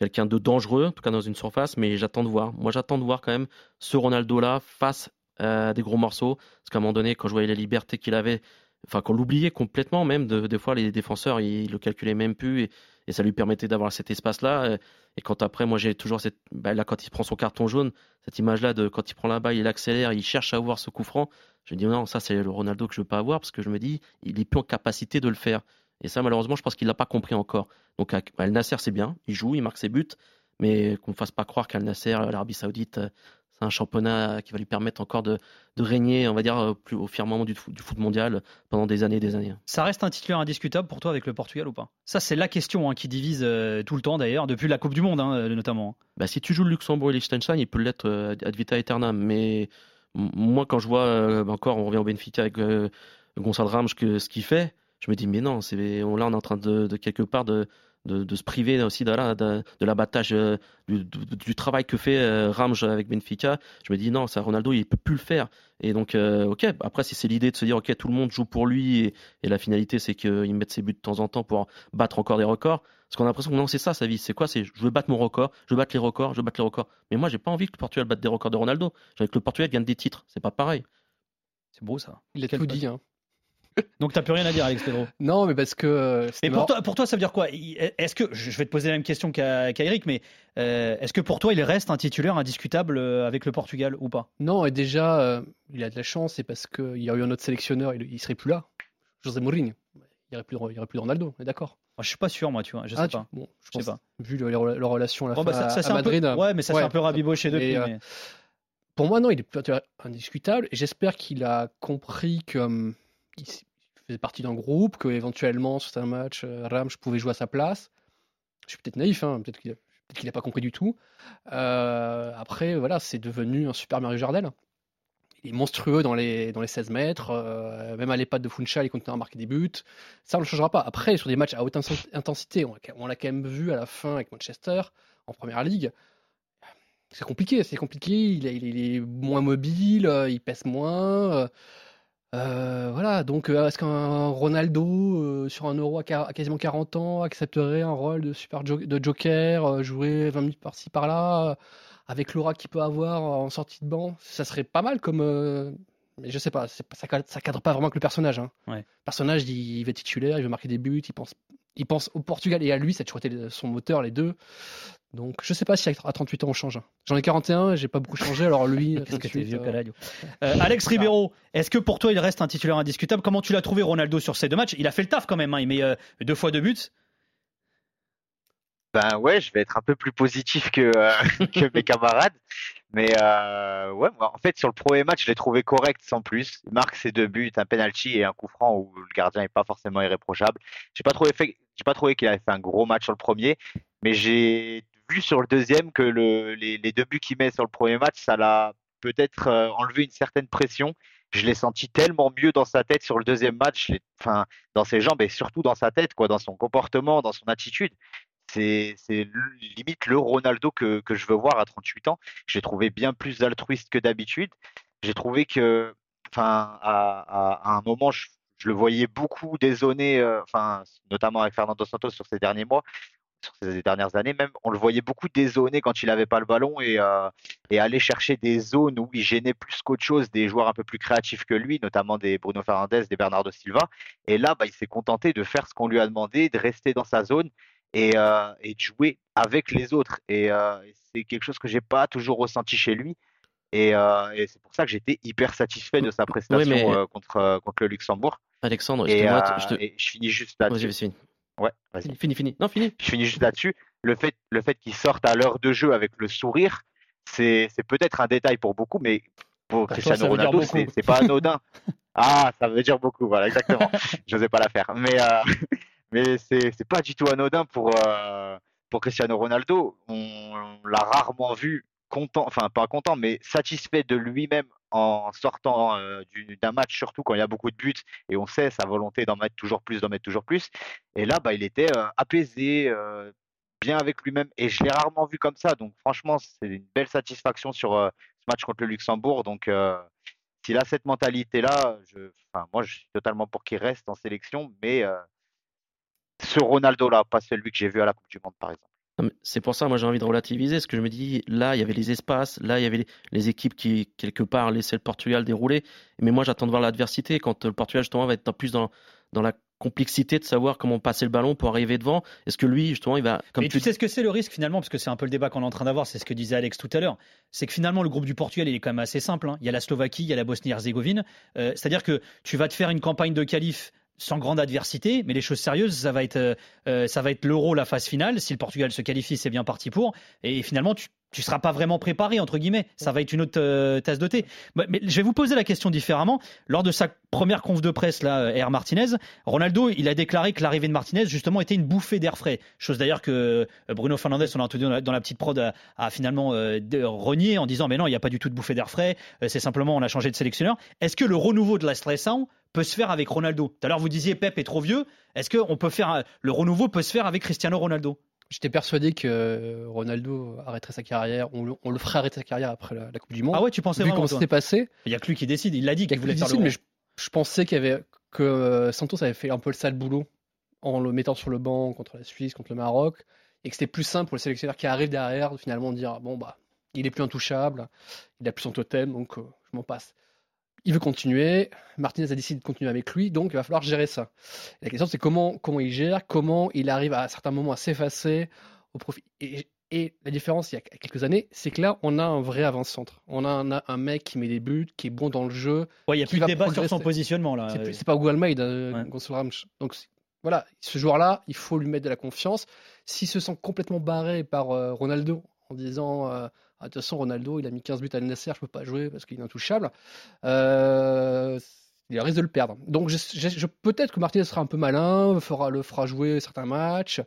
quelqu'un de dangereux en tout cas dans une surface mais j'attends de voir. Moi j'attends de voir quand même ce Ronaldo là face à des gros morceaux. Parce qu'à un moment donné quand je voyais la liberté qu'il avait qu'on l'oubliait complètement même des fois les défenseurs ils le calculaient même plus et, ça lui permettait d'avoir cet espace là et quand après moi j'ai toujours cette bah, là quand il prend son carton jaune cette image là de quand il prend la balle il accélère il cherche à avoir ce coup franc je dis non ça c'est le Ronaldo que je veux pas avoir parce que je me dis il est plus en capacité de le faire. Et ça malheureusement je pense qu'il l'a pas compris encore. Donc Al Nasser c'est bien il joue il marque ses buts mais qu'on fasse pas croire qu'Al Nasser l'Arabie Saoudite un championnat qui va lui permettre encore de, régner, on va dire, euh, plus au firmament du, du, foot mondial pendant des années et des années. Ça reste un titulaire indiscutable pour toi avec le Portugal ou pas? Ça, c'est la question hein, qui divise euh, tout le temps d'ailleurs, depuis la Coupe du Monde hein, euh, notamment. Bah, si tu joues le Luxembourg et Liechtenstein, il peut l'être ad vita aeternam. Mais moi, quand je vois encore, on revient au Benfica avec Gonçalo Ramos, ce qu'il fait, je me dis, mais non, là, on est en train de, de quelque part de de, se priver aussi de, de, de l'abattage euh, du, travail que fait euh, Ramj avec Benfica. Je me dis non, ça Ronaldo il peut plus le faire. Et donc euh, ok, après si c'est l'idée de se dire ok tout le monde joue pour lui et, la finalité c'est qu'il mette ses buts de temps en temps pour battre encore des records. Parce qu'on a l'impression que non c'est ça sa vie, c'est quoi? C'est je veux battre mon record, je veux battre les records, je veux battre les records. Mais moi j'ai pas envie que le Portugal batte des records de Ronaldo. J'ai que le Portugal gagne des titres, c'est pas pareil. C'est beau ça. Il a tout dit. Hein. Donc t'as plus rien à dire, Alex Pedro Non, mais parce que. Euh, mais pour toi, pour toi, ça veut dire quoi? Est-ce que je vais te poser la même question qu'à Eric, mais euh, est-ce que pour toi, il reste un titulaire indiscutable euh, avec le Portugal ou pas? Non, et déjà, il a de la chance, c'est parce qu'il y a eu un autre sélectionneur, il, serait plus là, José Mourinho. Il n'y aurait il aurait plus Ronaldo, on est d'accord? Je suis pas sûr, moi, tu vois. Je sais ah, pas. Bon, je, sais pas. Vu leur relation à, la bah, ça, à, Madrid. ouais, mais ça c'est un peu rabiboché depuis. Mais... Pour moi, non, il est indiscutable. Et j'espère qu'il a compris que hum, faisait partie d'un groupe, que éventuellement sur un match, euh, Ram, je pouvais jouer à sa place. Je suis peut-être naïf, hein, peut-être qu'il n'a pas compris du tout. Euh, après, voilà, c'est devenu un super Mario Jardel. Il est monstrueux dans les, dans les 16 mètres, euh, même à l'EHPAD de Funchal, il continue à marquer des buts. Ça, on ne le changera pas. Après, sur des matchs à haute intensité, on, l'a quand même vu à la fin avec Manchester, en première ligue. C'est compliqué, c'est compliqué. Il, il, est moins mobile, il pèse moins. Euh, voilà, donc euh, est-ce qu'un Ronaldo euh, sur un euro à, quasiment 40 ans accepterait un rôle de super de joker, jouer 20 minutes par-ci par-là, avec l'aura qu'il peut avoir en sortie de banc? Ça serait pas mal comme. Mais je sais pas, ça, ça cadre pas vraiment avec le personnage. Hein. Le personnage, il, il, veut titulaire, il veut marquer des buts, il pense, il pense au Portugal et à lui, ça a toujours été son moteur, les deux. Donc, je sais pas si à 38 ans on change. J'en ai 41, j'ai pas beaucoup changé, alors lui. Qu'est-ce que vieux euh... euh, Alex Ribeiro, est-ce que pour toi il reste un titulaire indiscutable? Comment tu l'as trouvé Ronaldo sur ces deux matchs? Il a fait le taf quand même, hein. il met euh, deux fois deux buts. Ben ouais, je vais être un peu plus positif que, euh, que mes camarades. Mais ouais, en fait, sur le premier match, je l'ai trouvé correct sans plus. Il marque ses deux buts, un penalty et un coup franc où le gardien n'est pas forcément irréprochable. J'ai pas trouvé j'ai pas trouvé qu'il avait fait un gros match sur le premier, mais j'ai sur le deuxième que le, les, deux buts qu'il met sur le premier match, ça l'a peut-être euh, enlevé une certaine pression. Je l'ai senti tellement mieux dans sa tête sur le deuxième match, enfin, dans ses jambes et surtout dans sa tête, quoi, dans son comportement, dans son attitude. C'est limite le Ronaldo que, que, je veux voir à 38 ans. J'ai trouvé bien plus altruiste que d'habitude. J'ai trouvé que, enfin, à, à, un moment, je, le voyais beaucoup désonné, euh, enfin, notamment avec Fernando Santos sur ces derniers mois, sur ces dernières années même, on le voyait beaucoup dézoner quand il n'avait pas le ballon et, euh, et aller chercher des zones où il gênait plus qu'autre chose des joueurs un peu plus créatifs que lui, notamment des Bruno Fernandes, des Bernardo Silva. Et là, bah, il s'est contenté de faire ce qu'on lui a demandé, de rester dans sa zone et, euh, et de jouer avec les autres. Et, euh, c'est quelque chose que j'ai pas toujours ressenti chez lui. Et, et c'est pour ça que j'étais hyper satisfait de sa prestation contre, contre le Luxembourg. Alexandre, et, je, te... je, finis juste là-dessus. Ouais, vas-y. Fini, fini. Non, fini. Je finis juste là-dessus. Le fait, le fait qu'ils sortent à l'heure de jeu avec le sourire, c'est peut-être un détail pour beaucoup, mais pour bah, Cristiano Ronaldo, c'est pas anodin. ah, ça veut dire beaucoup, voilà, exactement. Je n'osais pas la faire. Mais, euh, mais c'est pas du tout anodin pour, euh, pour Cristiano Ronaldo. On, l'a rarement vu content, enfin pas content, mais satisfait de lui-même en sortant euh, d'un match, surtout quand il y a beaucoup de buts, et on sait sa volonté d'en mettre toujours plus, d'en mettre toujours plus. Et là, bah, il était euh, apaisé, bien avec lui-même, et je l'ai rarement vu comme ça. Donc franchement, c'est une belle satisfaction sur ce match contre le Luxembourg. Donc s'il a cette mentalité-là, je, moi je suis totalement pour qu'il reste en sélection, mais ce Ronaldo-là, pas celui que j'ai vu à la Coupe du Monde, par exemple. C'est pour ça, moi j'ai envie de relativiser, parce que je me dis, là, il y avait les espaces, là, il y avait les, équipes qui, quelque part, laissaient le Portugal dérouler. Mais moi, j'attends de voir l'adversité, quand le Portugal, justement, va être plus dans, dans la complexité de savoir comment passer le ballon pour arriver devant. Est-ce que lui, justement, il va. Comme tu... sais ce que c'est le risque finalement, parce que c'est un peu le débat qu'on est en train d'avoir, c'est ce que disait Alex tout à l'heure. C'est que finalement, le groupe du Portugal, il est quand même assez simple. Hein. Il y a la Slovaquie, il y a la Bosnie-Herzégovine. Euh, c'est-à-dire que tu vas te faire une campagne de qualif sans grande adversité, mais les choses sérieuses, ça va être, euh, euh, être l'euro, la phase finale. Si le Portugal se qualifie, c'est bien parti pour. Et finalement, tu, tu seras pas vraiment préparé entre guillemets. Ça va être une autre euh, tasse de thé. Mais je vais vous poser la question différemment. Lors de sa première conf de presse là, Air Martinez, Ronaldo, il a déclaré que l'arrivée de Martinez justement était une bouffée d'air frais. Chose d'ailleurs que Bruno Fernandez, on l'a entendu dans la, petite prod, a, finalement renié en disant mais non, il n'y a pas du tout de bouffée d'air frais. c'est simplement on a changé de sélectionneur. Est-ce que le renouveau de la stressant peut se faire avec Ronaldo. Tout à l'heure, vous disiez Pep est trop vieux. Est-ce que on peut faire le renouveau peut se faire avec Cristiano Ronaldo? J'étais persuadé que Ronaldo arrêterait sa carrière, on le, ferait arrêter sa carrière après la, Coupe du Monde. Ah ouais, tu pensais Vu comment c'était passé Il n'y a que lui qui décide, il l'a dit qu'il voulait faire le mais je, pensais qu'il y avait, que euh, Santos avait fait un peu le sale boulot en le mettant sur le banc contre la Suisse, contre le Maroc, et que c'était plus simple pour le sélectionneur qui arrive derrière de finalement dire bon bah il est plus intouchable, il a plus son totem, donc euh, je m'en passe. Il veut continuer. Martinez a décidé de continuer avec lui, donc il va falloir gérer ça. la question, c'est comment, comment il gère, comment il arrive à, certains moments à s'effacer au profit. Et, la différence, il y a quelques années, c'est que là, on a un vrai avant-centre. On a un, mec qui met des buts, qui est bon dans le jeu. il n'y a plus de débat sur son positionnement. là. C'est pas Google Made, hein, Donc voilà, ce joueur-là, il faut lui mettre de la confiance. S'il se sent complètement barré par euh, Ronaldo en disant euh, ah, de toute façon, Ronaldo, il a mis 15 buts à Nasser, je peux pas jouer parce qu'il est intouchable. Euh, il risque de le perdre. Donc, peut-être que Martinez sera un peu malin, fera, le fera jouer certains matchs.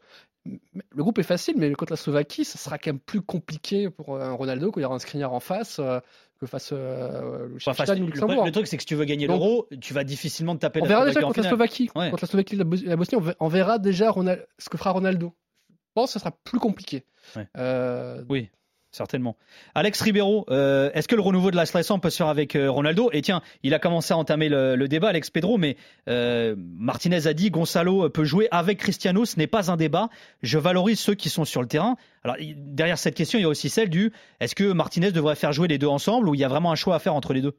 Le groupe est facile, mais contre la Slovaquie, ça sera quand même plus compliqué pour un Ronaldo qu'il y aura un screener en face euh, que face euh, le, truc, c'est que si tu veux gagner l'euro, tu vas difficilement te taper on verra déjà contre la Slovaquie. Contre la Slovaquie la Bosnie, on verra déjà ce que fera Ronaldo. Je pense que ce sera plus compliqué. Euh, oui certainement. Alex Ribeiro, euh, est-ce que le renouveau de la Slessan peut se faire avec euh, Ronaldo? Et tiens, il a commencé à entamer le, débat, Alex Pedro, mais euh, Martinez a dit Gonzalo peut jouer avec Cristiano, ce n'est pas un débat. Je valorise ceux qui sont sur le terrain. Alors derrière cette question, il y a aussi celle du est-ce que Martinez devrait faire jouer les deux ensemble ou il y a vraiment un choix à faire entre les deux?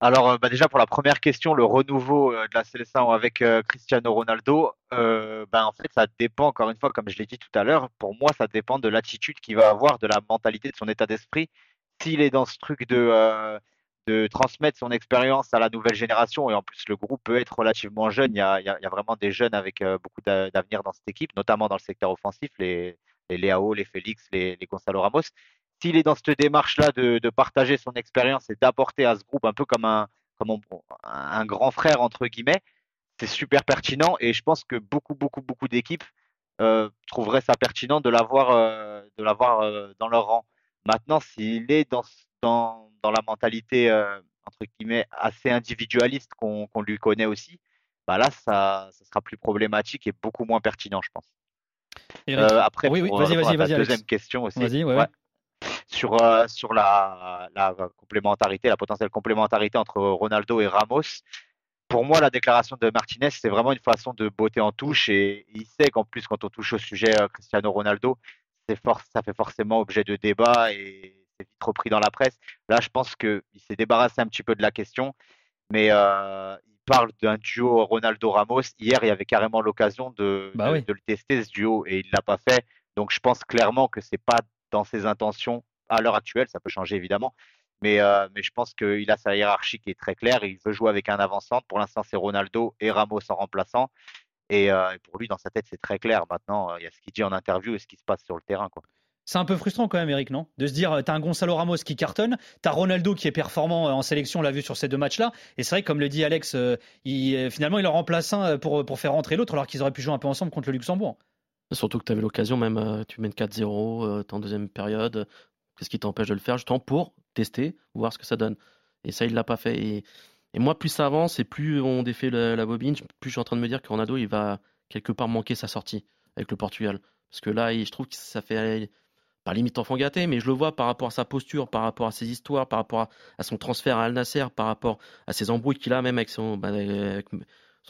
Alors, euh, bah, déjà pour la première question, le renouveau euh, de la sélection avec euh, Cristiano Ronaldo, bah, en fait, ça dépend encore une fois, comme je l'ai dit tout à l'heure. Pour moi, ça dépend de l'attitude qu'il va avoir, de la mentalité, de son état d'esprit. S'il est dans ce truc de de transmettre son expérience à la nouvelle génération, et en plus le groupe peut être relativement jeune. Il y a, il y a, vraiment des jeunes avec beaucoup d'avenir dans cette équipe, notamment dans le secteur offensif, les les Léao, les Félix, les, les Gonzalo Ramos s'il est dans cette démarche-là de, partager son expérience et d'apporter à ce groupe un peu comme un, comme un, grand frère, entre guillemets, c'est super pertinent et je pense que beaucoup, beaucoup, beaucoup d'équipes euh, trouveraient ça pertinent de l'avoir euh, de l'avoir euh, dans leur rang. Maintenant, s'il est dans, dans, dans, la mentalité, entre guillemets, assez individualiste qu'on lui connaît aussi, bah là, ça, ça sera plus problématique et beaucoup moins pertinent, je pense. après, oui, deuxième question aussi. Ouais sur, euh, sur la, la, complémentarité, la potentielle complémentarité entre Ronaldo et Ramos. Pour moi, la déclaration de Martinez, c'est vraiment une façon de botter en touche et il sait qu'en plus, quand on touche au sujet euh, Cristiano Ronaldo, for ça fait forcément objet de débat et c'est vite repris dans la presse. Là, je pense qu'il s'est débarrassé un petit peu de la question, mais euh, il parle d'un duo Ronaldo-Ramos. Hier, il y avait carrément l'occasion de, bah de, de, le tester, ce duo, et il ne l'a pas fait. Donc, je pense clairement que c'est pas dans ses intentions à l'heure actuelle. Ça peut changer évidemment, mais, euh, mais je pense qu'il a sa hiérarchie qui est très claire. Il veut jouer avec un avant-centre. Pour l'instant, c'est Ronaldo et Ramos en remplaçant. Et, pour lui, dans sa tête, c'est très clair. Maintenant, il y a ce qu'il dit en interview et ce qui se passe sur le terrain. Quoi. C'est un peu frustrant quand même, Eric, non? De se dire, t'as un Gonzalo Ramos qui cartonne, t'as Ronaldo qui est performant en sélection, on l'a vu sur ces deux matchs-là. Et c'est vrai, comme le dit Alex, il, finalement, il en remplace un pour, pour faire rentrer l'autre, alors qu'ils auraient pu jouer un peu ensemble contre le Luxembourg. Surtout que tu avais l'occasion, même, tu mènes 4-0, t'es en deuxième période. Qu'est-ce qui t'empêche de le faire Justement pour tester, voir ce que ça donne. Et ça, il l'a pas fait. Et, moi, plus ça avance et plus on défait la, bobine, plus je suis en train de me dire que Ronaldo, il va quelque part manquer sa sortie avec le Portugal. Parce que là, je trouve que ça fait pas limite enfant gâté, mais je le vois par rapport à sa posture, par rapport à ses histoires, par rapport à, son transfert à Al Nasser, par rapport à ses embrouilles qu'il a même avec son, bah,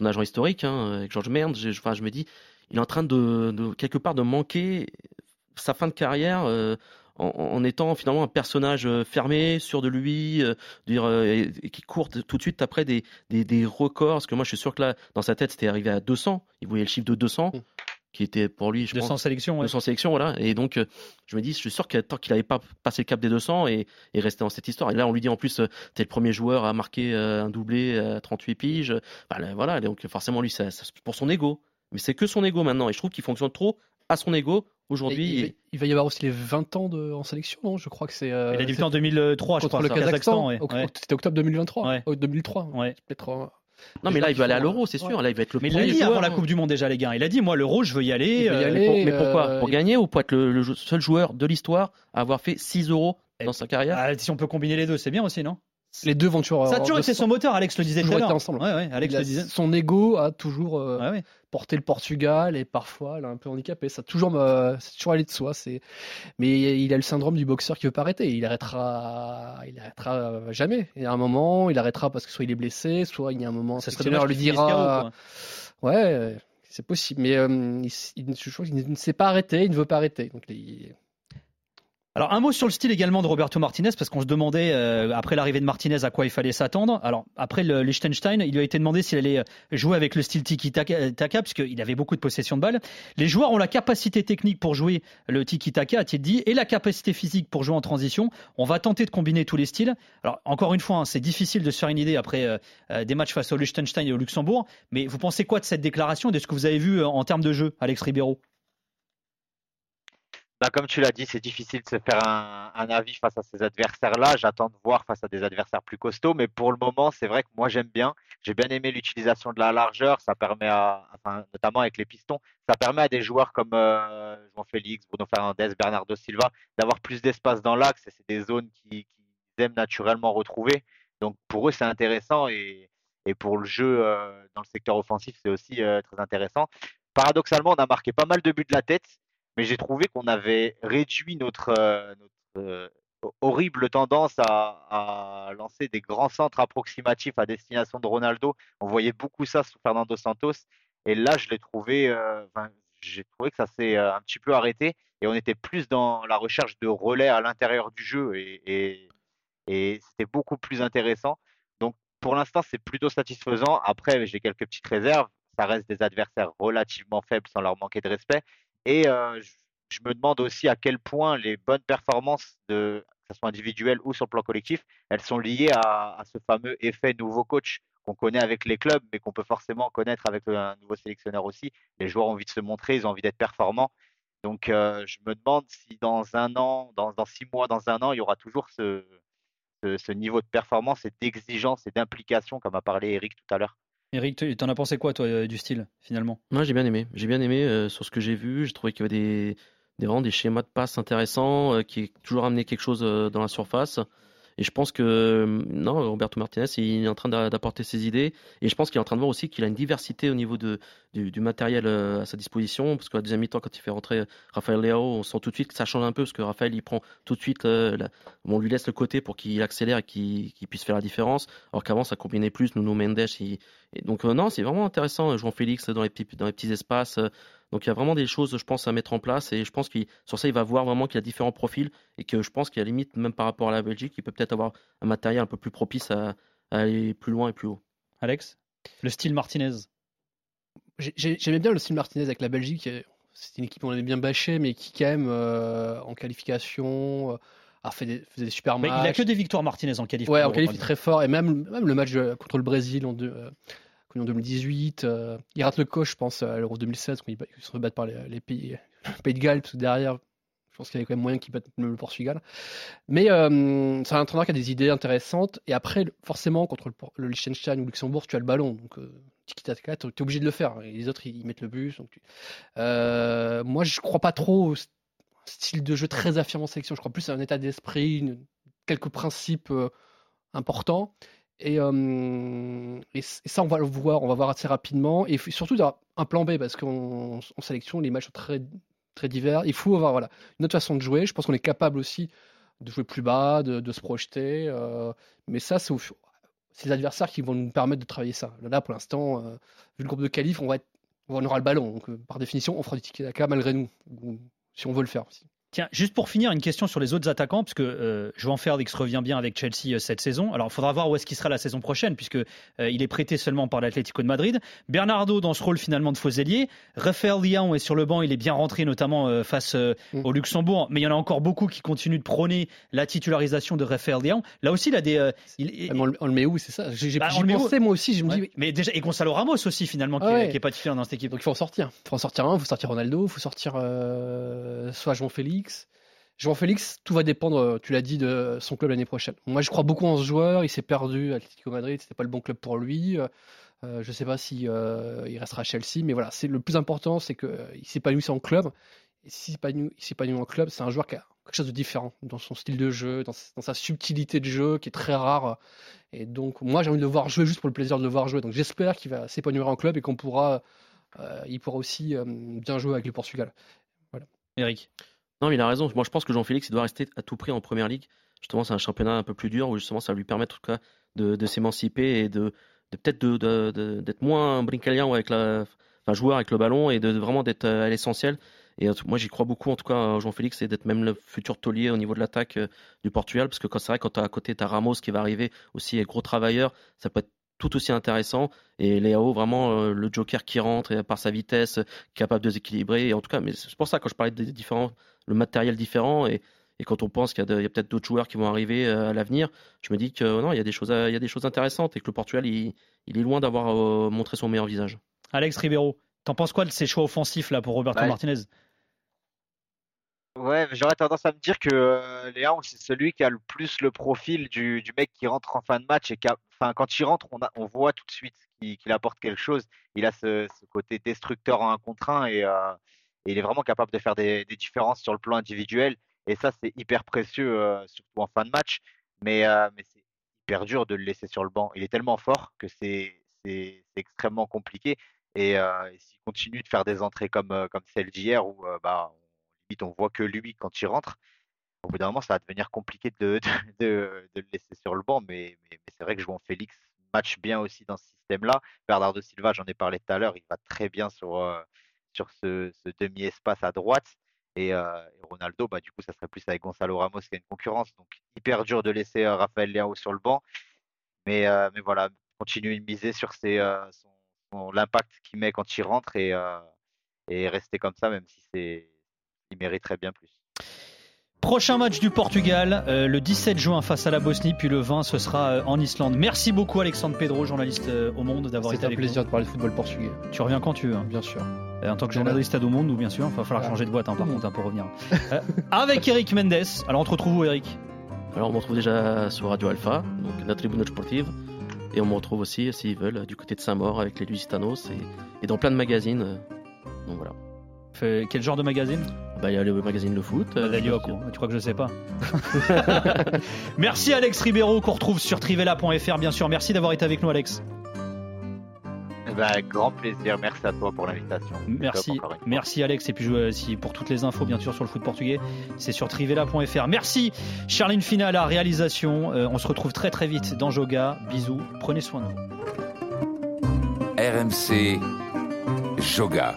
agent historique, hein, avec George Merde. Je, je me dis, il est en train de, quelque part de manquer sa fin de carrière. Euh, en, étant finalement un personnage euh, fermé, sûr de lui, euh, dire, euh, qui court tout de suite après des, des, records. Parce que moi, je suis sûr que là, dans sa tête, c'était arrivé à 200. Il voyait le chiffre de 200. Mm. Qui était pour lui, je 200 sélections, 200 sélections, voilà. Et donc, je me dis, je suis sûr qu'il n'avait pas passé le cap des 200 et, et resté dans cette histoire. Et là, on lui dit en plus, tu es le premier joueur à marquer un doublé à 38 piges. voilà, donc forcément, lui, c'est pour son ego. Mais c'est que son ego maintenant. Et je trouve qu'il fonctionne trop à son ego Aujourd'hui, il, va y avoir aussi les 20 ans de, en sélection, non? Je crois que c'est. Euh, il a débuté en 2003, je crois. le Kazakhstan. C'était octobre 2023. Ouais. 2003. Ouais. Peut-être. Non, mais là, il va aller à l'Euro, c'est sûr. Là, il va être le mais premier. il a dit avant la Coupe du Monde déjà, les gars. Il a dit, moi, l'Euro, je veux y aller. y euh, aller mais, pourquoi? Euh, Pour gagner ou pour être le, seul joueur de l'histoire à avoir fait 6 euros dans sa carrière? ah, Si on peut combiner les deux, c'est bien aussi, non? Les deux vont toujours. Ça a toujours été son moteur, Alex le disait tout à l'heure. ensemble. Ouais, ouais, Alex le disait. Son ego a toujours euh, porté le Portugal et parfois elle est un peu handicapé. Ça a toujours, toujours allé de soi. C'est, mais il a le syndrome du boxeur qui veut pas arrêter. Il arrêtera, il arrêtera jamais. Il y a un moment, il arrêtera parce que soit il est blessé, soit il y a un moment, ça serait lui dira. ouais, c'est possible. Mais euh, il, je crois qu'il ne sait pas arrêter, il ne veut pas arrêter. Donc il, alors un mot sur le style également de Roberto Martinez parce qu'on se demandait euh, après l'arrivée de Martinez à quoi il fallait s'attendre. Alors après le Liechtenstein, il lui a été demandé s'il allait euh, jouer avec le style tiki-taka euh, parce qu'il avait beaucoup de possession de balles. Les joueurs ont la capacité technique pour jouer le tiki-taka, a-t-il dit, et la capacité physique pour jouer en transition. On va tenter de combiner tous les styles. Alors encore une fois, hein, c'est difficile de se faire une idée après des matchs face au Liechtenstein et au Luxembourg. Mais vous pensez quoi de cette déclaration et de ce que vous avez vu en termes de jeu, Alex Ribeiro? Bah, comme tu l'as dit, c'est difficile de se faire un, avis face à ces adversaires-là. J'attends de voir face à des adversaires plus costauds, mais pour le moment, c'est vrai que moi j'aime bien. J'ai bien aimé l'utilisation de la largeur. Ça permet à, notamment avec les pistons, ça permet à des joueurs comme euh, Jean Félix, Bruno Fernandez, Bernardo Silva d'avoir plus d'espace dans l'axe. C'est des zones qu'ils qui aiment naturellement retrouver. Donc pour eux, c'est intéressant et, et, pour le jeu euh, dans le secteur offensif, c'est aussi euh, très intéressant. Paradoxalement, on a marqué pas mal de buts de la tête mais j'ai trouvé qu'on avait réduit notre, euh, euh, horrible tendance à, lancer des grands centres approximatifs à destination de Ronaldo. On voyait beaucoup ça sous Fernando Santos. Et là, je l'ai trouvé, euh, j'ai trouvé que ça s'est un petit peu arrêté et on était plus dans la recherche de relais à l'intérieur du jeu et, et c'était beaucoup plus intéressant. Donc, pour l'instant, c'est plutôt satisfaisant. Après, j'ai quelques petites réserves. Ça reste des adversaires relativement faibles sans leur manquer de respect. Et euh, je me demande aussi à quel point les bonnes performances, que ce soit individuelles ou sur le plan collectif, elles sont liées à, ce fameux effet nouveau coach qu'on connaît avec les clubs, mais qu'on peut forcément connaître avec un nouveau sélectionneur aussi. Les joueurs ont envie de se montrer, ils ont envie d'être performants. Donc euh, je me demande si dans un an, dans, six mois, dans un an, il y aura toujours ce, ce niveau de performance et d'exigence et d'implication, comme a parlé Eric tout à l'heure. Eric, tu en as pensé quoi, toi, euh, du style, finalement? Moi, j'ai bien aimé. J'ai bien aimé euh, sur ce que j'ai vu. J'ai trouvé qu'il y avait des, des, des schémas de passe intéressants, euh, qui toujours amené quelque chose dans la surface. Et je pense que euh, non, Roberto Martinez, est en train d'apporter ses idées. Et je pense qu'il est en train de voir aussi qu'il a une diversité au niveau de, du, matériel euh, à sa disposition. Parce qu'à la deuxième mi-temps, quand il fait rentrer Raphaël Léo, on sent tout de suite que ça change un peu. Parce que Raphaël, il prend tout de suite, euh, on lui laisse le côté pour qu'il accélère et qu'il puisse faire la différence. Alors qu'avant, ça combinait plus. Nuno Mendes. donc, non, c'est vraiment intéressant. Jean Félix dans les petits espaces. Donc il y a vraiment des choses, je pense, à mettre en place et je pense que sur ça, il va voir vraiment qu'il y a différents profils et que je pense qu'il y a limite, même par rapport à la Belgique, il peut peut-être avoir un matériel un peu plus propice à, aller plus loin et plus haut. Alex, le style Martinez J'aimais bien le style Martinez avec la Belgique. C'est une équipe qu'on avait bien bâché, mais qui, quand même, euh, en qualification, euh, a fait des, faisait des super matchs. il n'a que des victoires Martinez en qualification. Ouais, en qualification très fort. Et même, même le match contre le Brésil en deux, euh, en 2018. Euh, il rate le coach, je pense, à l'Euro 2016, quand ils, se rebattent par les, pays, pays de Galles, parce que derrière, je pense qu'il y avait quand même moyen qu'ils battent le, Portugal. Mais euh, c'est un entraîneur qui a des idées intéressantes. Et après, forcément, contre le, Liechtenstein ou le Luxembourg, tu as le ballon. Donc, euh, tu es obligé de le faire. Et les autres, ils, mettent le but. Donc euh, moi, je crois pas trop au style de jeu très affirmant en sélection. Je crois plus à un état d'esprit, quelques principes euh, importants. Et, et, ça, on va le voir, on va voir assez rapidement. Et surtout, un plan B, parce qu'en sélection, les matchs sont très très divers. Il faut avoir voilà, une autre façon de jouer. Je pense qu'on est capable aussi de jouer plus bas, de, se projeter. Euh, mais ça, c'est les adversaires qui vont nous permettre de travailler ça. Là, pour l'instant, euh, vu le groupe de qualif, on, on aura le ballon. Donc, euh, par définition, on fera du ticket d'aka malgré nous, si on veut le faire aussi. Tiens, juste pour finir, une question sur les autres attaquants, parce que euh, Joan Félix revient bien avec Chelsea euh, cette saison. Alors, il faudra voir où est-ce qu'il sera la saison prochaine, puisque euh, il est prêté seulement par l'Atlético de Madrid. Bernardo dans ce rôle finalement de Foselier. Raphaël Lyon est sur le banc, il est bien rentré, notamment euh, face mm. au Luxembourg. Mais il y en a encore beaucoup qui continuent de prôner la titularisation de Raphaël Lyon. Là aussi, il a des. Il... On, le met où C'est ça? J'ai bah, pensé moi aussi. Je me dis. Mais déjà, et Gonzalo Ramos aussi finalement, qui, n'est pas titulaire dans cette équipe. Donc il faut en sortir. Il faut en sortir un. Il faut sortir Ronaldo. Il faut sortir soit Joan Félix. Jean Félix, tout va dépendre, euh, tu l'as dit, de son club l'année prochaine. Moi, je crois beaucoup en ce joueur. Il s'est perdu à Atlético Madrid, c'était pas le bon club pour lui. Euh, euh je sais pas si euh, il restera à Chelsea, mais voilà, c'est le plus important, c'est qu'il s'épanouisse en club. Et s'il s'épanouit en club, c'est un joueur qui a quelque chose de différent dans son style de jeu, dans, sa subtilité de jeu, qui est très rare. Et donc, moi, j'ai envie de le voir jouer juste pour le plaisir de le voir jouer. Donc, j'espère qu'il va s'épanouir en club et qu'on pourra, il pourra aussi bien jouer avec le Portugal. Voilà. Eric. Non, mais il a raison. Moi, je pense que Jean-Félix, il doit rester à tout prix en première ligue. Justement, c'est un championnat un peu plus dur où justement ça va lui permettre en tout cas de, s'émanciper et de, peut-être d'être moins brincalien avec la, enfin, joueur avec le ballon et de vraiment d'être à l'essentiel. Et moi, j'y crois beaucoup, en tout cas, Jean-Félix, et d'être même le futur taulier au niveau de l'attaque euh, du Portugal, parce que quand c'est vrai, quand as à côté, tu as Ramos qui va arriver aussi, gros travailleur, ça peut être tout aussi intéressant. Et Léo, vraiment, euh, le joker qui rentre par sa vitesse, capable de déséquilibrer. Et en tout cas, mais c'est pour ça, quand je parlais des différents le matériel différent et, et quand on pense qu'il y a, peut-être d'autres joueurs qui vont arriver euh, à l'avenir, je me dis que non, il y a des choses, il y a des choses intéressantes et que le Portugal, il, il est loin d'avoir euh, montré son meilleur visage. Alex Ribeiro, t'en penses quoi de ces choix offensifs là pour Roberto Martinez? Ouais, j'aurais tendance à me dire que euh, Léon, c'est celui qui a le plus le profil du, du, mec qui rentre en fin de match et qui enfin, quand il rentre, on, a, on voit tout de suite qu'il apporte quelque chose. Il a ce, ce, côté destructeur en un contre un et, il est vraiment capable de faire des, différences sur le plan individuel. Et ça, c'est hyper précieux, euh, surtout en fin de match. Mais, euh, mais c'est hyper dur de le laisser sur le banc. Il est tellement fort que c'est extrêmement compliqué. Et, euh, s'il continue de faire des entrées comme, comme celle d'hier, où bah, on, on voit que lui quand il rentre, au bout d'un moment, ça va devenir compliqué de, le laisser sur le banc. Mais, c'est vrai que vois Félix match bien aussi dans ce système-là. Bernardo Silva, j'en ai parlé tout à l'heure, il va très bien sur, sur ce, demi-espace à droite. Et, euh, Ronaldo, bah, du coup, ça serait plus avec Gonzalo Ramos qui a une concurrence. Donc, hyper dur de laisser euh, Raphaël Leao sur le banc. Mais, euh, mais voilà, continuer de miser sur ses, l'impact qu'il met quand il rentre et, et rester comme ça, même si c'est, il mériterait bien plus. Prochain match du Portugal, euh, le 17 juin face à la Bosnie, puis le 20 ce sera euh, en Islande. Merci beaucoup Alexandre Pedro, journaliste euh, au Monde, d'avoir été avec nous. C'est un plaisir de parler de football portugais. Tu reviens quand tu veux. Hein. Bien sûr. en tant que journaliste à au Monde, ou bien sûr, il va falloir changer de boîte hein, par contre hein, pour revenir. avec Eric Mendes. Alors on te retrouve où Eric? Alors on me retrouve déjà sur Radio Alpha, donc la tribune sportive. Et on me retrouve aussi, s'ils veulent, du côté de Saint-Maur avec les Lusitanos et, et dans plein de magazines. Donc voilà. Quel genre de magazine? Bah, Il y a le magazine Le Foot. Bah, euh, tu crois que je sais pas Merci Alex Ribeiro qu'on retrouve sur trivella.fr bien sûr. Merci d'avoir été avec nous Alex. Ben, grand plaisir, merci à toi pour l'invitation. Merci, merci Alex. Et puis euh, pour toutes les infos, bien sûr, sur le foot portugais, c'est sur trivella.fr. Merci Charline Fina à la réalisation. Euh, on se retrouve très très vite dans Joga. Bisous, prenez soin de vous. RMC Joga.